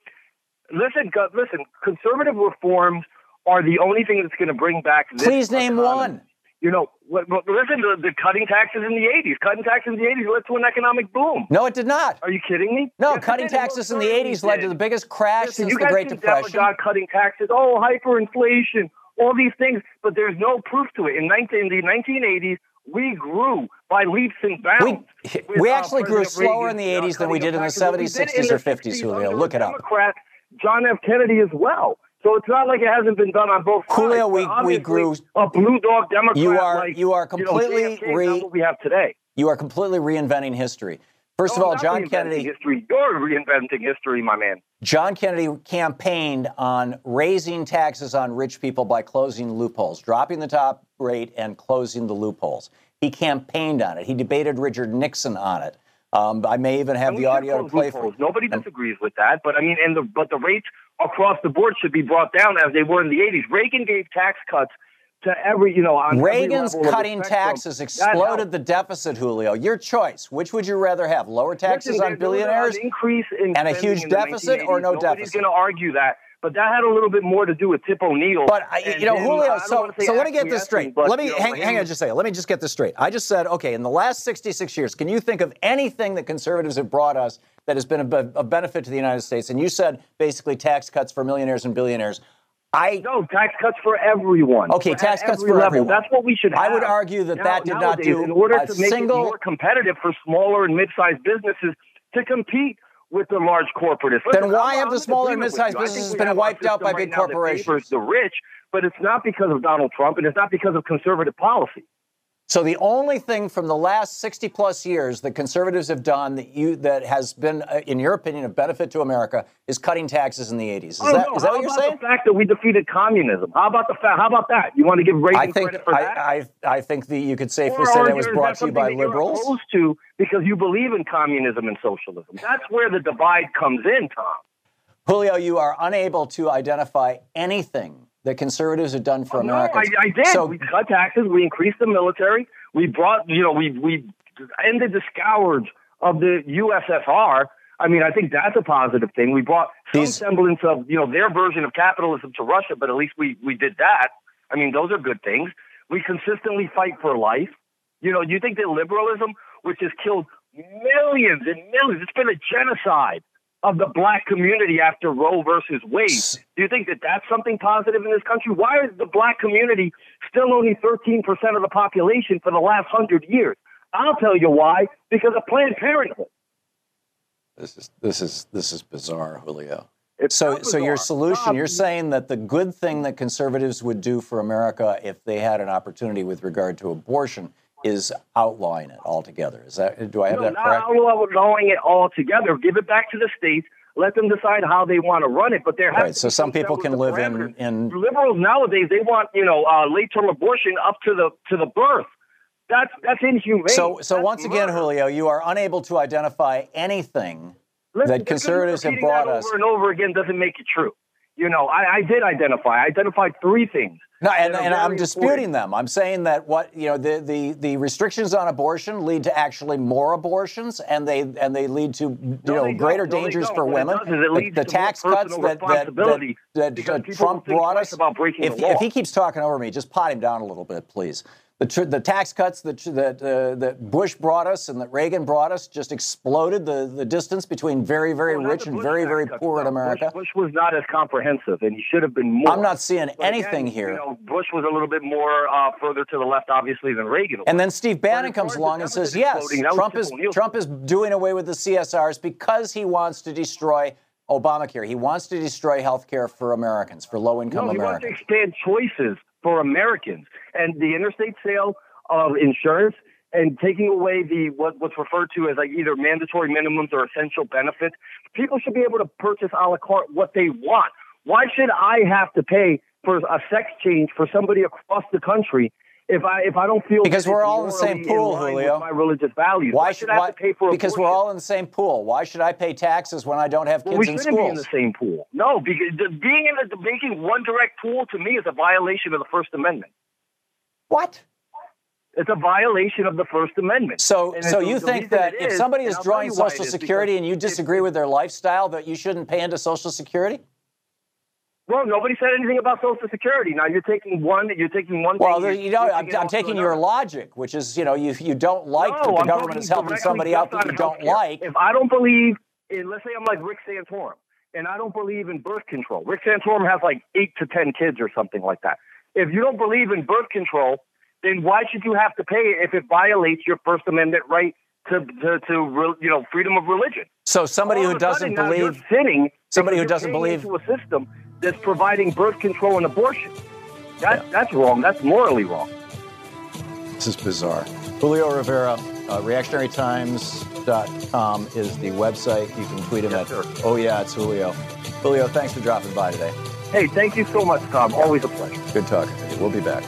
Listen, listen. Conservative reforms are the only thing that's going to bring back. This Please name economy. one. You know, listen to the cutting taxes in the '80s. Cutting taxes in the '80s led to an economic boom. No, it did not. Are you kidding me? No, Yes, cutting taxes in the certainly 80s led to the biggest crash Listen, since you the guys Great Depression. God cutting taxes. Oh, hyperinflation, all these things, but there's no proof to it. In, 19, in the 1980s, we grew by leaps and bounds. with, we uh, actually grew slower in the uh, 80s than we did in the taxes. What we 70s, 60s, in or 50s, Julio. Look it up. Democrat, John F. Kennedy as well. So it's not like it hasn't been done on both sides. Julio, but we- we grew- a blue dog Democrat. You are- like, you are completely JFK is re- we have today. You are completely reinventing history. First No, of all, John Kennedy. History. You're reinventing history, my man. John Kennedy campaigned on raising taxes on rich people by closing loopholes, dropping the top rate and closing the loopholes. He campaigned on it. He debated Richard Nixon on it. Um, I may even have the audio to play for. Nobody disagrees with that, but I mean, and the but the rates across the board should be brought down as they were in the '80s. Reagan gave tax cuts to every, you know, on Reagan's level of the cutting taxes exploded the deficit, Julio. Your choice. Which would you rather have? Lower taxes Listen, on there- there was billionaires increase in and a huge deficit or no 1980s. Nobody's deficit? going to argue that, but that had a little bit more to do with Tip O'Neill. But I, you know, him- Julio. So, so let me get this straight. but, let me you know, hang, hang on just a second. Let me just get this straight. I just said, okay, in the last 66 years, can you think of anything that conservatives have brought us that has been a, a benefit to the United States? And you said basically tax cuts for millionaires and billionaires. I no tax cuts for everyone. Okay, At tax cuts every for level. everyone. That's what we should. I would argue that Now- that did not do in order to make single- it more competitive for smaller and mid-sized businesses to compete with the large corporates. Then Listen, why I'm- have I'm the smaller and mid-sized you. I think businesses been wiped out by right big corporations? The rich, but it's not because of Donald Trump, and it's not because of conservative policy. So the only thing from the last 60 plus years that conservatives have done that you that has been, uh, in your opinion, a benefit to America is cutting taxes in the 80s. Is that no. is that How what you're about saying? The fact that we defeated communism. How about the fact? How about that? You want to give Reagan I think credit for that? I, I I think that you could safely Or say that was brought to you by liberals. opposed to because you believe in communism and socialism. That's where the divide comes in, Thom. Julio, you are unable to identify anything that conservatives have done for Oh, no, I, I did. So we cut taxes. We increased the military. We brought, you know, we we ended the scourge of the USSR. I mean, I think that's a positive thing. We brought some semblance of, you know, their version of capitalism to Russia, but at least we we did that. I mean, those are good things. We consistently fight for life. You know, you think that liberalism, which has killed millions and millions, it's been a genocide. Of the black community after Roe versus Wade. Do you think that that's something positive in this country? Why is the black community still only 13% of the population for the last hundred years? I'll tell you why. Because of Planned Parenthood. This is this is this is bizarre, Julio. It's so not so your solution, you're saying that the good thing that conservatives would do for America if they had an opportunity with regard to abortion is outlawing it altogether. Is that do I have no, that not outlawing it altogether. Give it back to the states. Let them decide how they want to run it. But there has Right. So some people can live in in liberals nowadays they want you know uh, late term abortion up to the to the birth. That's that's inhumane. So so That's once again. Julio, you are unable to identify anything Listen, that conservatives have brought that us. over and over again doesn't make it true. You know, I, I did identify. I identified three things. No, and, and I'm disputing important. them. I'm saying that what you know the, the, the restrictions on abortion lead to actually more abortions, and they and they lead to you know greater. No, dangers for What women. does is it The- the, tax cuts that that, that, that, Trump brought us. about breaking if, the law. if he keeps talking over me, just pot him down a little bit, please. The, tr- the tax cuts that that uh, that Bush brought us and that Reagan brought us just exploded the, the distance between very very Well, rich and very very cuts, poor in. America. Bush, Bush was not as comprehensive, and he should have been more. I'm not seeing But again, anything here. You know, Bush was a little bit more uh, further to the left, obviously, than Reagan. was. And then Steve Bannon comes along and says, "Yes, exploding, that was Trump is Trump is doing away with the CSRs because he wants to destroy Obamacare. He wants to destroy health care for Americans, for low-income no, he wants to expand choices for Americans and the interstate sale of insurance and taking away the what, what's referred to as like either mandatory minimums or essential benefits. People should be able to purchase a la carte what they want. Why should I have to pay for a sex change for somebody across the country if I if I don't feel Because we're all in the same pool, Julio. my religious values? Why should I have to pay for Because we're all in the same pool. Why should I pay taxes when I don't have kids Well, we in shouldn't be in the same pool. No, because the, being in the making one direct pool to me is a violation of the First Amendment. What? It's a violation of the First Amendment. So, And so you think that it if somebody is drawing why Social Security and you disagree with their lifestyle, that you shouldn't pay into Social Security? Well, nobody said anything about Social Security. Now you're taking one. You're taking one. Well, thing, you're know, I'm, I'm taking your another. logic, which is, you know, you you don't like No, that the I'm government is helping somebody out that you don't healthcare. like. If I don't believe in, let's say I'm like Rick Santorum, and I don't believe in birth control. Rick Santorum has like eight to ten kids or something like that. If you don't believe in birth control, then why should you have to pay it if it violates your First Amendment right to to, to you know freedom of religion? So somebody All who doesn't believe, sinning somebody who doesn't believe, into a system that's providing birth control and abortion. That, That's wrong. That's morally wrong. this is bizarre. Julio Rivera, uh, reactionarytimes.com is the website. You can tweet him Yes, at, sir. oh yeah, it's Julio. Julio, thanks for dropping by today. Hey, thank you so much, Thom. Always a pleasure. Good talking to you. We'll be back.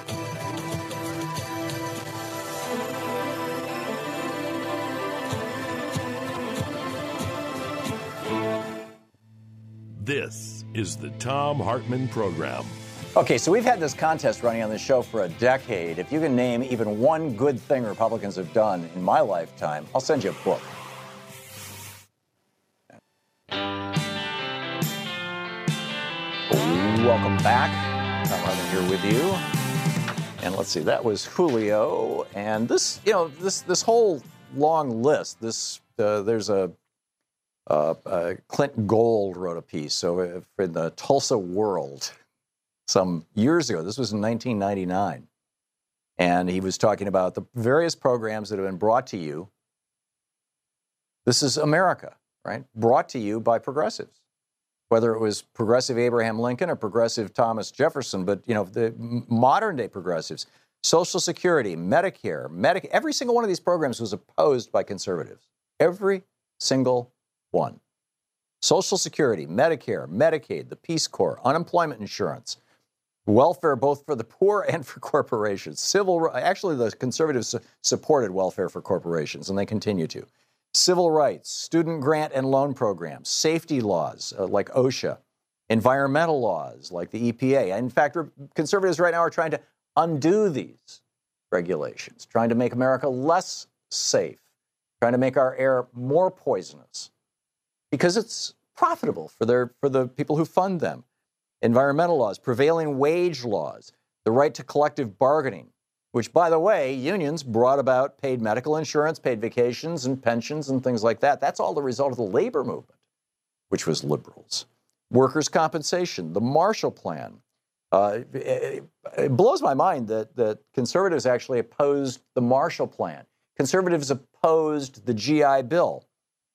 This is the Thom Hartmann Program. Okay, so we've had this contest running on the show for a decade. If you can name even one good thing Republicans have done in my lifetime, I'll send you a book. Welcome back. Thom Hartmann here with you. And let's see, that was Julio. And this, you know, this this whole long list. This uh, there's a uh, uh, Clint Gold wrote a piece so uh, in the Tulsa World some years ago. This was in 1999. And he was talking about the various programs that have been brought to you. This is America, right? Brought to you by progressives. Whether it was progressive Abraham Lincoln or progressive Thomas Jefferson, but you know, the modern day progressives, Social Security, Medicare, Medic, every single one of these programs was opposed by conservatives. Every single one. Social Security, Medicare, Medicaid, the Peace Corps, unemployment insurance, welfare both for the poor and for corporations. Civil, actually, the conservatives supported welfare for corporations, and they continue to. Civil rights, student grant and loan programs, safety laws uh, like OSHA, environmental laws like the EPA. In fact, conservatives right now are trying to undo these regulations, trying to make America less safe, trying to make our air more poisonous because it's profitable for their for the people who fund them. Environmental laws, prevailing wage laws, the right to collective bargaining, which by the way, unions brought about paid medical insurance, paid vacations and pensions and things like that. That's all the result of the labor movement, which was liberals. Workers' compensation, the Marshall Plan. Uh, it, it blows my mind that, that conservatives actually opposed the Marshall Plan. Conservatives opposed the GI Bill,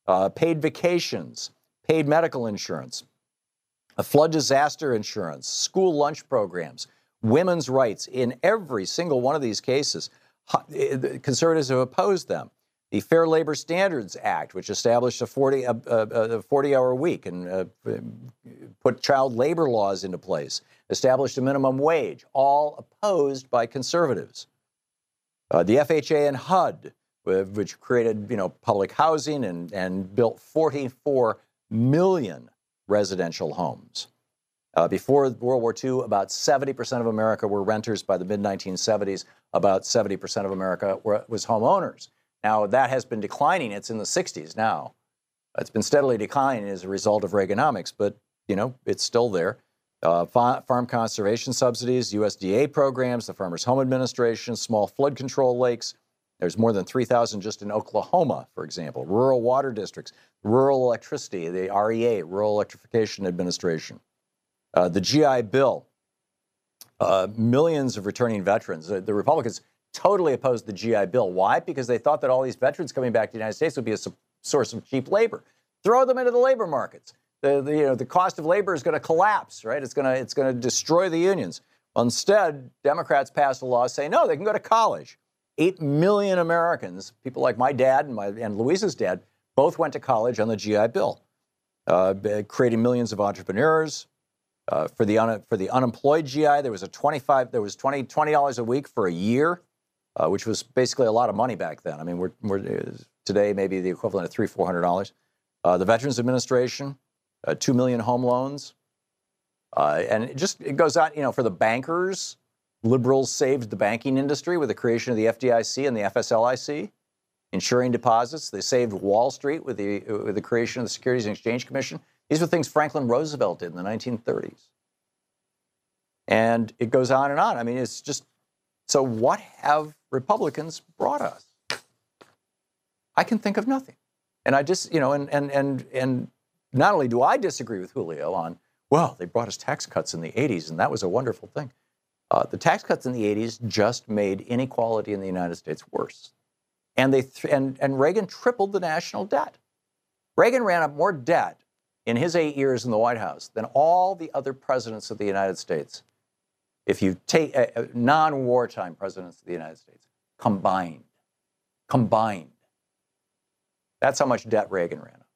uh, paid vacations, paid medical insurance, a flood disaster insurance, school lunch programs, women's rights. In every single one of these cases, conservatives have opposed them. The Fair Labor Standards Act, which established a 40, a, a, a 40 hour week and uh, put child labor laws into place, established a minimum wage, all opposed by conservatives. Uh, the FHA and HUD, which created you know, public housing and, and built 44 million residential homes. Uh, before World War II, about 70% of America were renters. By the mid 1970s, about 70% of America were, was homeowners. Now, that has been declining. It's in the 60s now. It's been steadily declining as a result of Reaganomics, but, you know, it's still there. Uh, farm conservation subsidies, USDA programs, the Farmers Home Administration, small flood control lakes. There's more than 3,000 just in Oklahoma, for example. Rural water districts, rural electricity, the REA, Rural Electrification Administration. Uh, the GI Bill, uh, millions of returning veterans. the Republicans totally opposed the GI Bill. Why? Because they thought that all these veterans coming back to the United States would be a source of cheap labor. Throw them into the labor markets. The, the you know, the cost of labor is going to collapse, right? It's going to it's going to destroy the unions. Instead, Democrats passed a law saying no, they can go to college. Eight million Americans, people like my dad and my and Louise's dad, both went to college on the GI Bill, uh, creating millions of entrepreneurs. Uh, for the un, for the unemployed GI, there was a 25 there was 20 $20 a week for a year uh, which was basically a lot of money back then. I mean, we're, we're today maybe the equivalent of three, four hundred dollars. Uh, the Veterans Administration, uh, two million home loans, uh, and it just it goes on. You know, for the bankers, liberals saved the banking industry with the creation of the FDIC and the FSLIC, insuring deposits. They saved Wall Street with the with the creation of the Securities and Exchange Commission. These were things Franklin Roosevelt did in the 1930s. And it goes on and on. I mean, it's just so what have Republicans brought us? I can think of nothing. And I just, you know, and and and and not only do I disagree with Julio on, well, they brought us tax cuts in the 80s, and that was a wonderful thing. Uh, the tax cuts in the 80s just made inequality in the United States worse. And, they th- and, and Reagan tripled the national debt. Reagan ran up more debt in his eight years in the White House than all the other presidents of the United States if you take uh, uh, non-wartime presidents of the United States combined, combined, that's how much debt Reagan ran up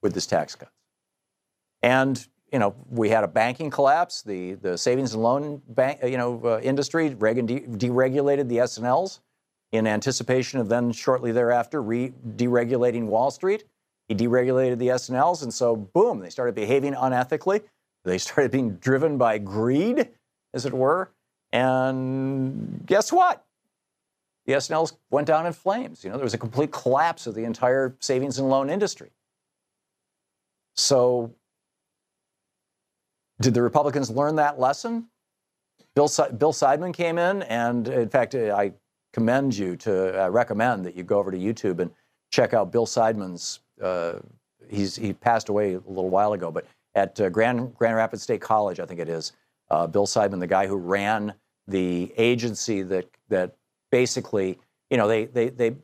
with his tax cuts. And you know, we had a banking collapse. The the savings and loan bank, you know, uh, industry. Reagan de- deregulated the S&Ls in anticipation of then shortly thereafter re- deregulating Wall Street. He deregulated the S&Ls, and so boom, they started behaving unethically. They started being driven by greed as it were. And guess what? The S&Ls went down in flames. You know, there was a complete collapse of the entire savings and loan industry. So, did the Republicans learn that lesson? Bill, Bill Seidman came in, and in fact, I commend you to uh, recommend that you go over to YouTube and check out Bill Seidman's. Uh, he's he passed away a little while ago, but at uh, Grand Grand Rapids State College, I think it is uh, Bill Seidman, the guy who ran the agency that that basically, you know, they they they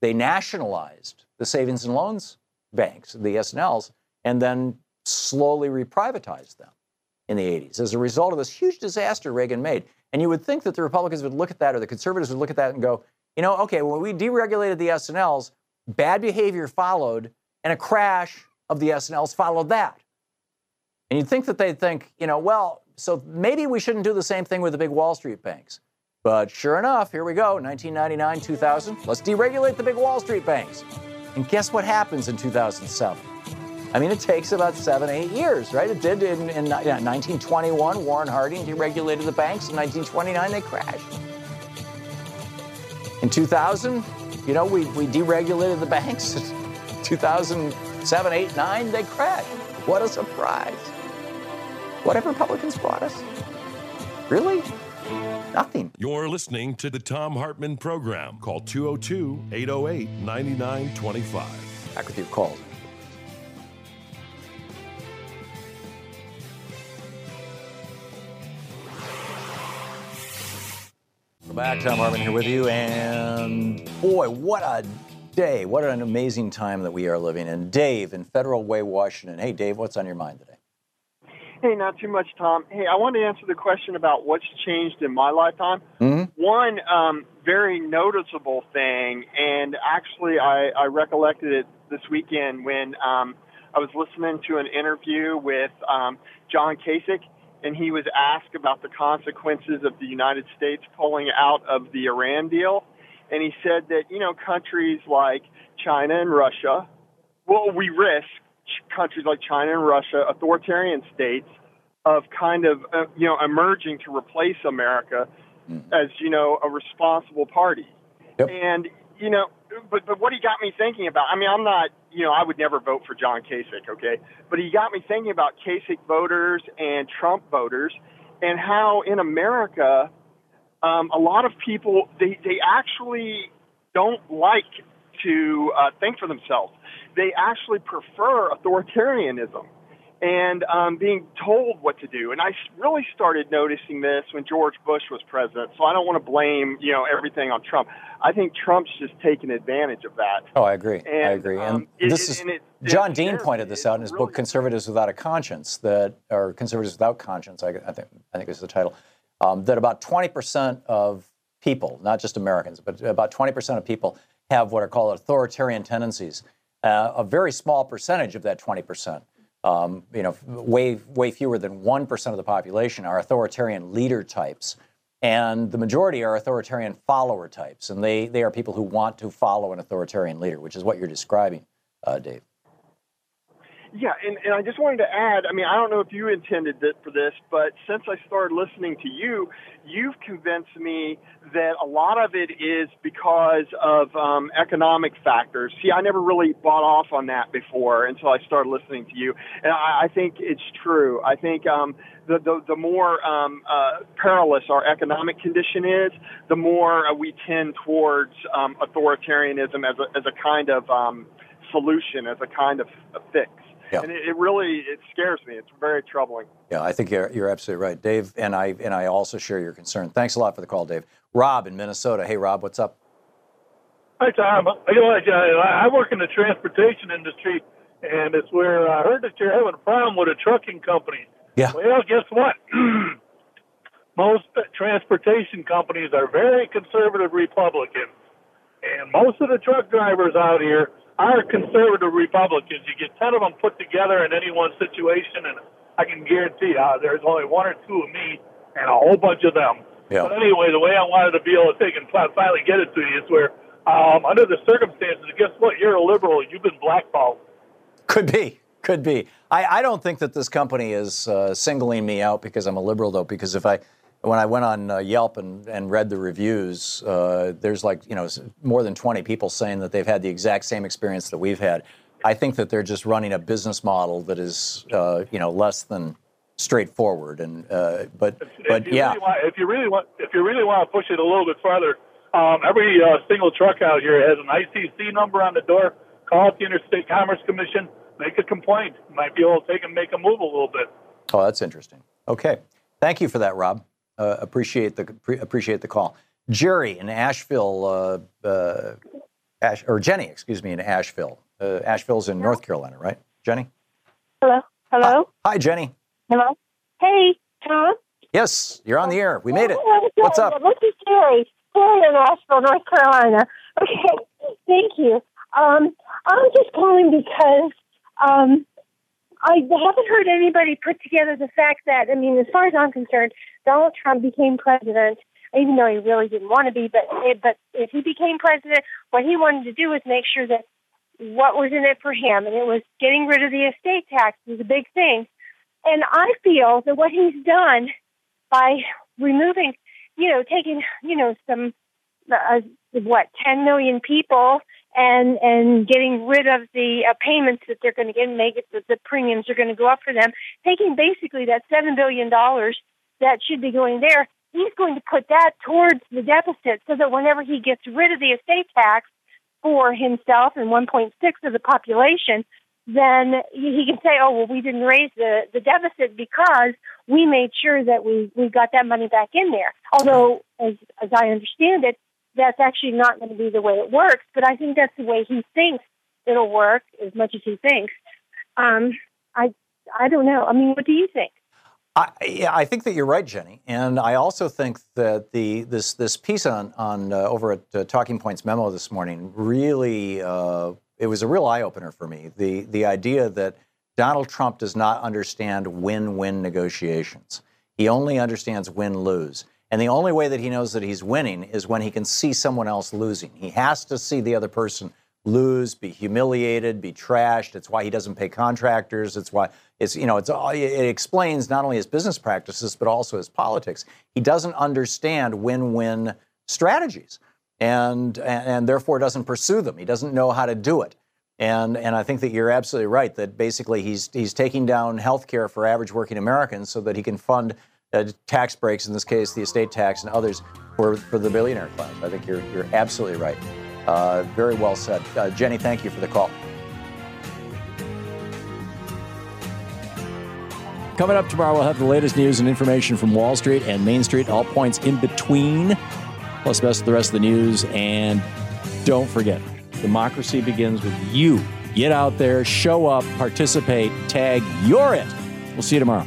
they nationalized the savings and loans banks, the S&Ls, and then slowly reprivatized them in the 80s as a result of this huge disaster Reagan made. And you would think that the Republicans would look at that or the conservatives would look at that and go, you know, okay, when we deregulated the S&Ls, bad behavior followed and a crash of the S&Ls followed that. And you'd think that they'd think, you know, well, so maybe we shouldn't do the same thing with the big Wall Street banks. But sure enough, here we go 1999, 2000. Let's deregulate the big Wall Street banks. And guess what happens in 2007? I mean, it takes about seven, eight years, right? It did in, in yeah, 1921. Warren Harding deregulated the banks. In 1929, they crashed. In 2000, you know, we, we deregulated the banks. 2007, 8, 9, they crashed. What a surprise. What have Republicans brought us? Really? Nothing. You're listening to the Thom Hartmann program. Call 202 808 9925. Back with your calls. Welcome back. Thom Hartmann here with you. And boy, what a day. What an amazing time that we are living in. Dave in Federal Way, Washington. Hey, Dave, what's on your mind today? Hey, not too much, Thom. Hey, I want to answer the question about what's changed in my lifetime. Mm-hmm. One um, very noticeable thing, and actually I, I recollected it this weekend when um, I was listening to an interview with um, John Kasich, and he was asked about the consequences of the United States pulling out of the Iran deal. And he said that, you know, countries like China and Russia, well, we risk countries like China and Russia, authoritarian states, of kind of, uh, you know, emerging to replace America as, you know, a responsible party. And, you know, but, but what he got me thinking about, I mean, I'm not, you know, I would never vote for John Kasich, okay? But he got me thinking about Kasich voters and Trump voters and how in America, um, a lot of people, they, they actually don't like to uh, think for themselves. They actually prefer authoritarianism and um, being told what to do. And I really started noticing this when George Bush was president. So I don't want to blame you know everything on Trump. I think Trump's just taking advantage of that. Oh, I agree. I agree. um, and it- this it- is and it- John Dean pointed this out in his book "Conservatives Without a Conscience," that or "Conservatives Without Conscience." I, I think I think is the title. Um, that about 20 percent of people, not just Americans, but about 20 percent of people have what are called authoritarian tendencies. Uh, a very small percentage of that 20 percent. Um, you know, way way fewer than one percent of the population are authoritarian leader types, and the majority are authoritarian follower types, and they they are people who want to follow an authoritarian leader, which is what you're describing, uh, Dave. Yeah, and, and I just wanted to add I mean, I don't know if you intended it for this, but since I started listening to you, you've convinced me that a lot of it is because of um, economic factors. See, I never really bought off on that before until I started listening to you. And I, I think it's true. I think um, the, the, the more um, uh, perilous our economic condition is, the more uh, we tend towards um, authoritarianism as a, as a kind of um, solution, as a kind of a fix. Yeah. And it, it really it scares me. It's very troubling. Yeah, I think you're, you're absolutely right, Dave. And I and I also share your concern. Thanks a lot for the call, Dave. Rob in Minnesota. Hey, Rob, what's up? Hi, Thom. You know, I, uh, I work in the transportation industry, and it's where I heard that you're having a problem with a trucking company. Yeah. Well, guess what? most transportation companies are very conservative Republicans, and most of the truck drivers out here are conservative Republicans. You get ten of them put together in any one situation, and I can guarantee you, there's only one or two of me and a whole bunch of them. Yeah. But anyway, the way I wanted to be able to take and finally get it to you is where, um, under the circumstances, guess what? You're a liberal. You've been blackballed. Could be. Could be. I, I don't think that this company is uh, singling me out because I'm a liberal, though. Because if I, when I went on uh, Yelp and, and read the reviews, uh, there's like you know more than 20 people saying that they've had the exact same experience that we've had. I think that they're just running a business model that is uh, you know less than straightforward. And uh, but but if you yeah, really want, if you really want, if you really want to push it a little bit further, um, every uh, single truck out here has an ICC number on the door. Call up the Interstate Commerce Commission, make a complaint. Might be able to take and make a move a little bit. Oh, that's interesting. Okay, thank you for that, Rob. Uh, appreciate the pre- appreciate the call. Jerry in Asheville, uh, uh, Ash, or Jenny, excuse me, in Asheville. Uh, Asheville's in North Carolina, right? Jenny. Hello. Hello. Hi, Jenny. Hello. Hey, Thom. Yes, you're on the air. We made it. Oh, What's up? This is Jerry. Jerry in Asheville, North Carolina. Okay. Thank you. Um, I'm just calling because um, I haven't heard anybody put together the fact that I mean, as far as I'm concerned, Donald Trump became president, even though he really didn't want to be. But but if he became president, what he wanted to do was make sure that what was in it for him, and it was getting rid of the estate tax was a big thing. And I feel that what he's done by removing, you know, taking, you know, some uh, what, 10 million people and and getting rid of the uh, payments that they're going to get and make it that the premiums are going to go up for them, taking basically that 7 billion dollars that should be going there, he's going to put that towards the deficit so that whenever he gets rid of the estate tax for himself and 1.6 of the population, then he can say, "Oh, well, we didn't raise the the deficit because we made sure that we we got that money back in there." Although, as as I understand it, that's actually not going to be the way it works. But I think that's the way he thinks it'll work, as much as he thinks. Um, I I don't know. I mean, what do you think? I, yeah, I think that you're right, Jenny, and I also think that the this this piece on on uh, over at uh, Talking Points memo this morning really uh, it was a real eye opener for me. The the idea that Donald Trump does not understand win-win negotiations. He only understands win-lose. And the only way that he knows that he's winning is when he can see someone else losing. He has to see the other person lose, be humiliated, be trashed. It's why he doesn't pay contractors. It's why it's you know it's all, it explains not only his business practices but also his politics. He doesn't understand win-win strategies, and and therefore doesn't pursue them. He doesn't know how to do it. And and I think that you're absolutely right that basically he's he's taking down health care for average working Americans so that he can fund uh, tax breaks, in this case the estate tax and others for, for the billionaire class. I think you're you're absolutely right. Uh, very well said. Uh, Jenny, thank you for the call. Coming up tomorrow, we'll have the latest news and information from Wall Street and Main Street, all points in between, plus of the rest of the news. And don't forget, democracy begins with you. Get out there, show up, participate, tag, you're it. We'll see you tomorrow.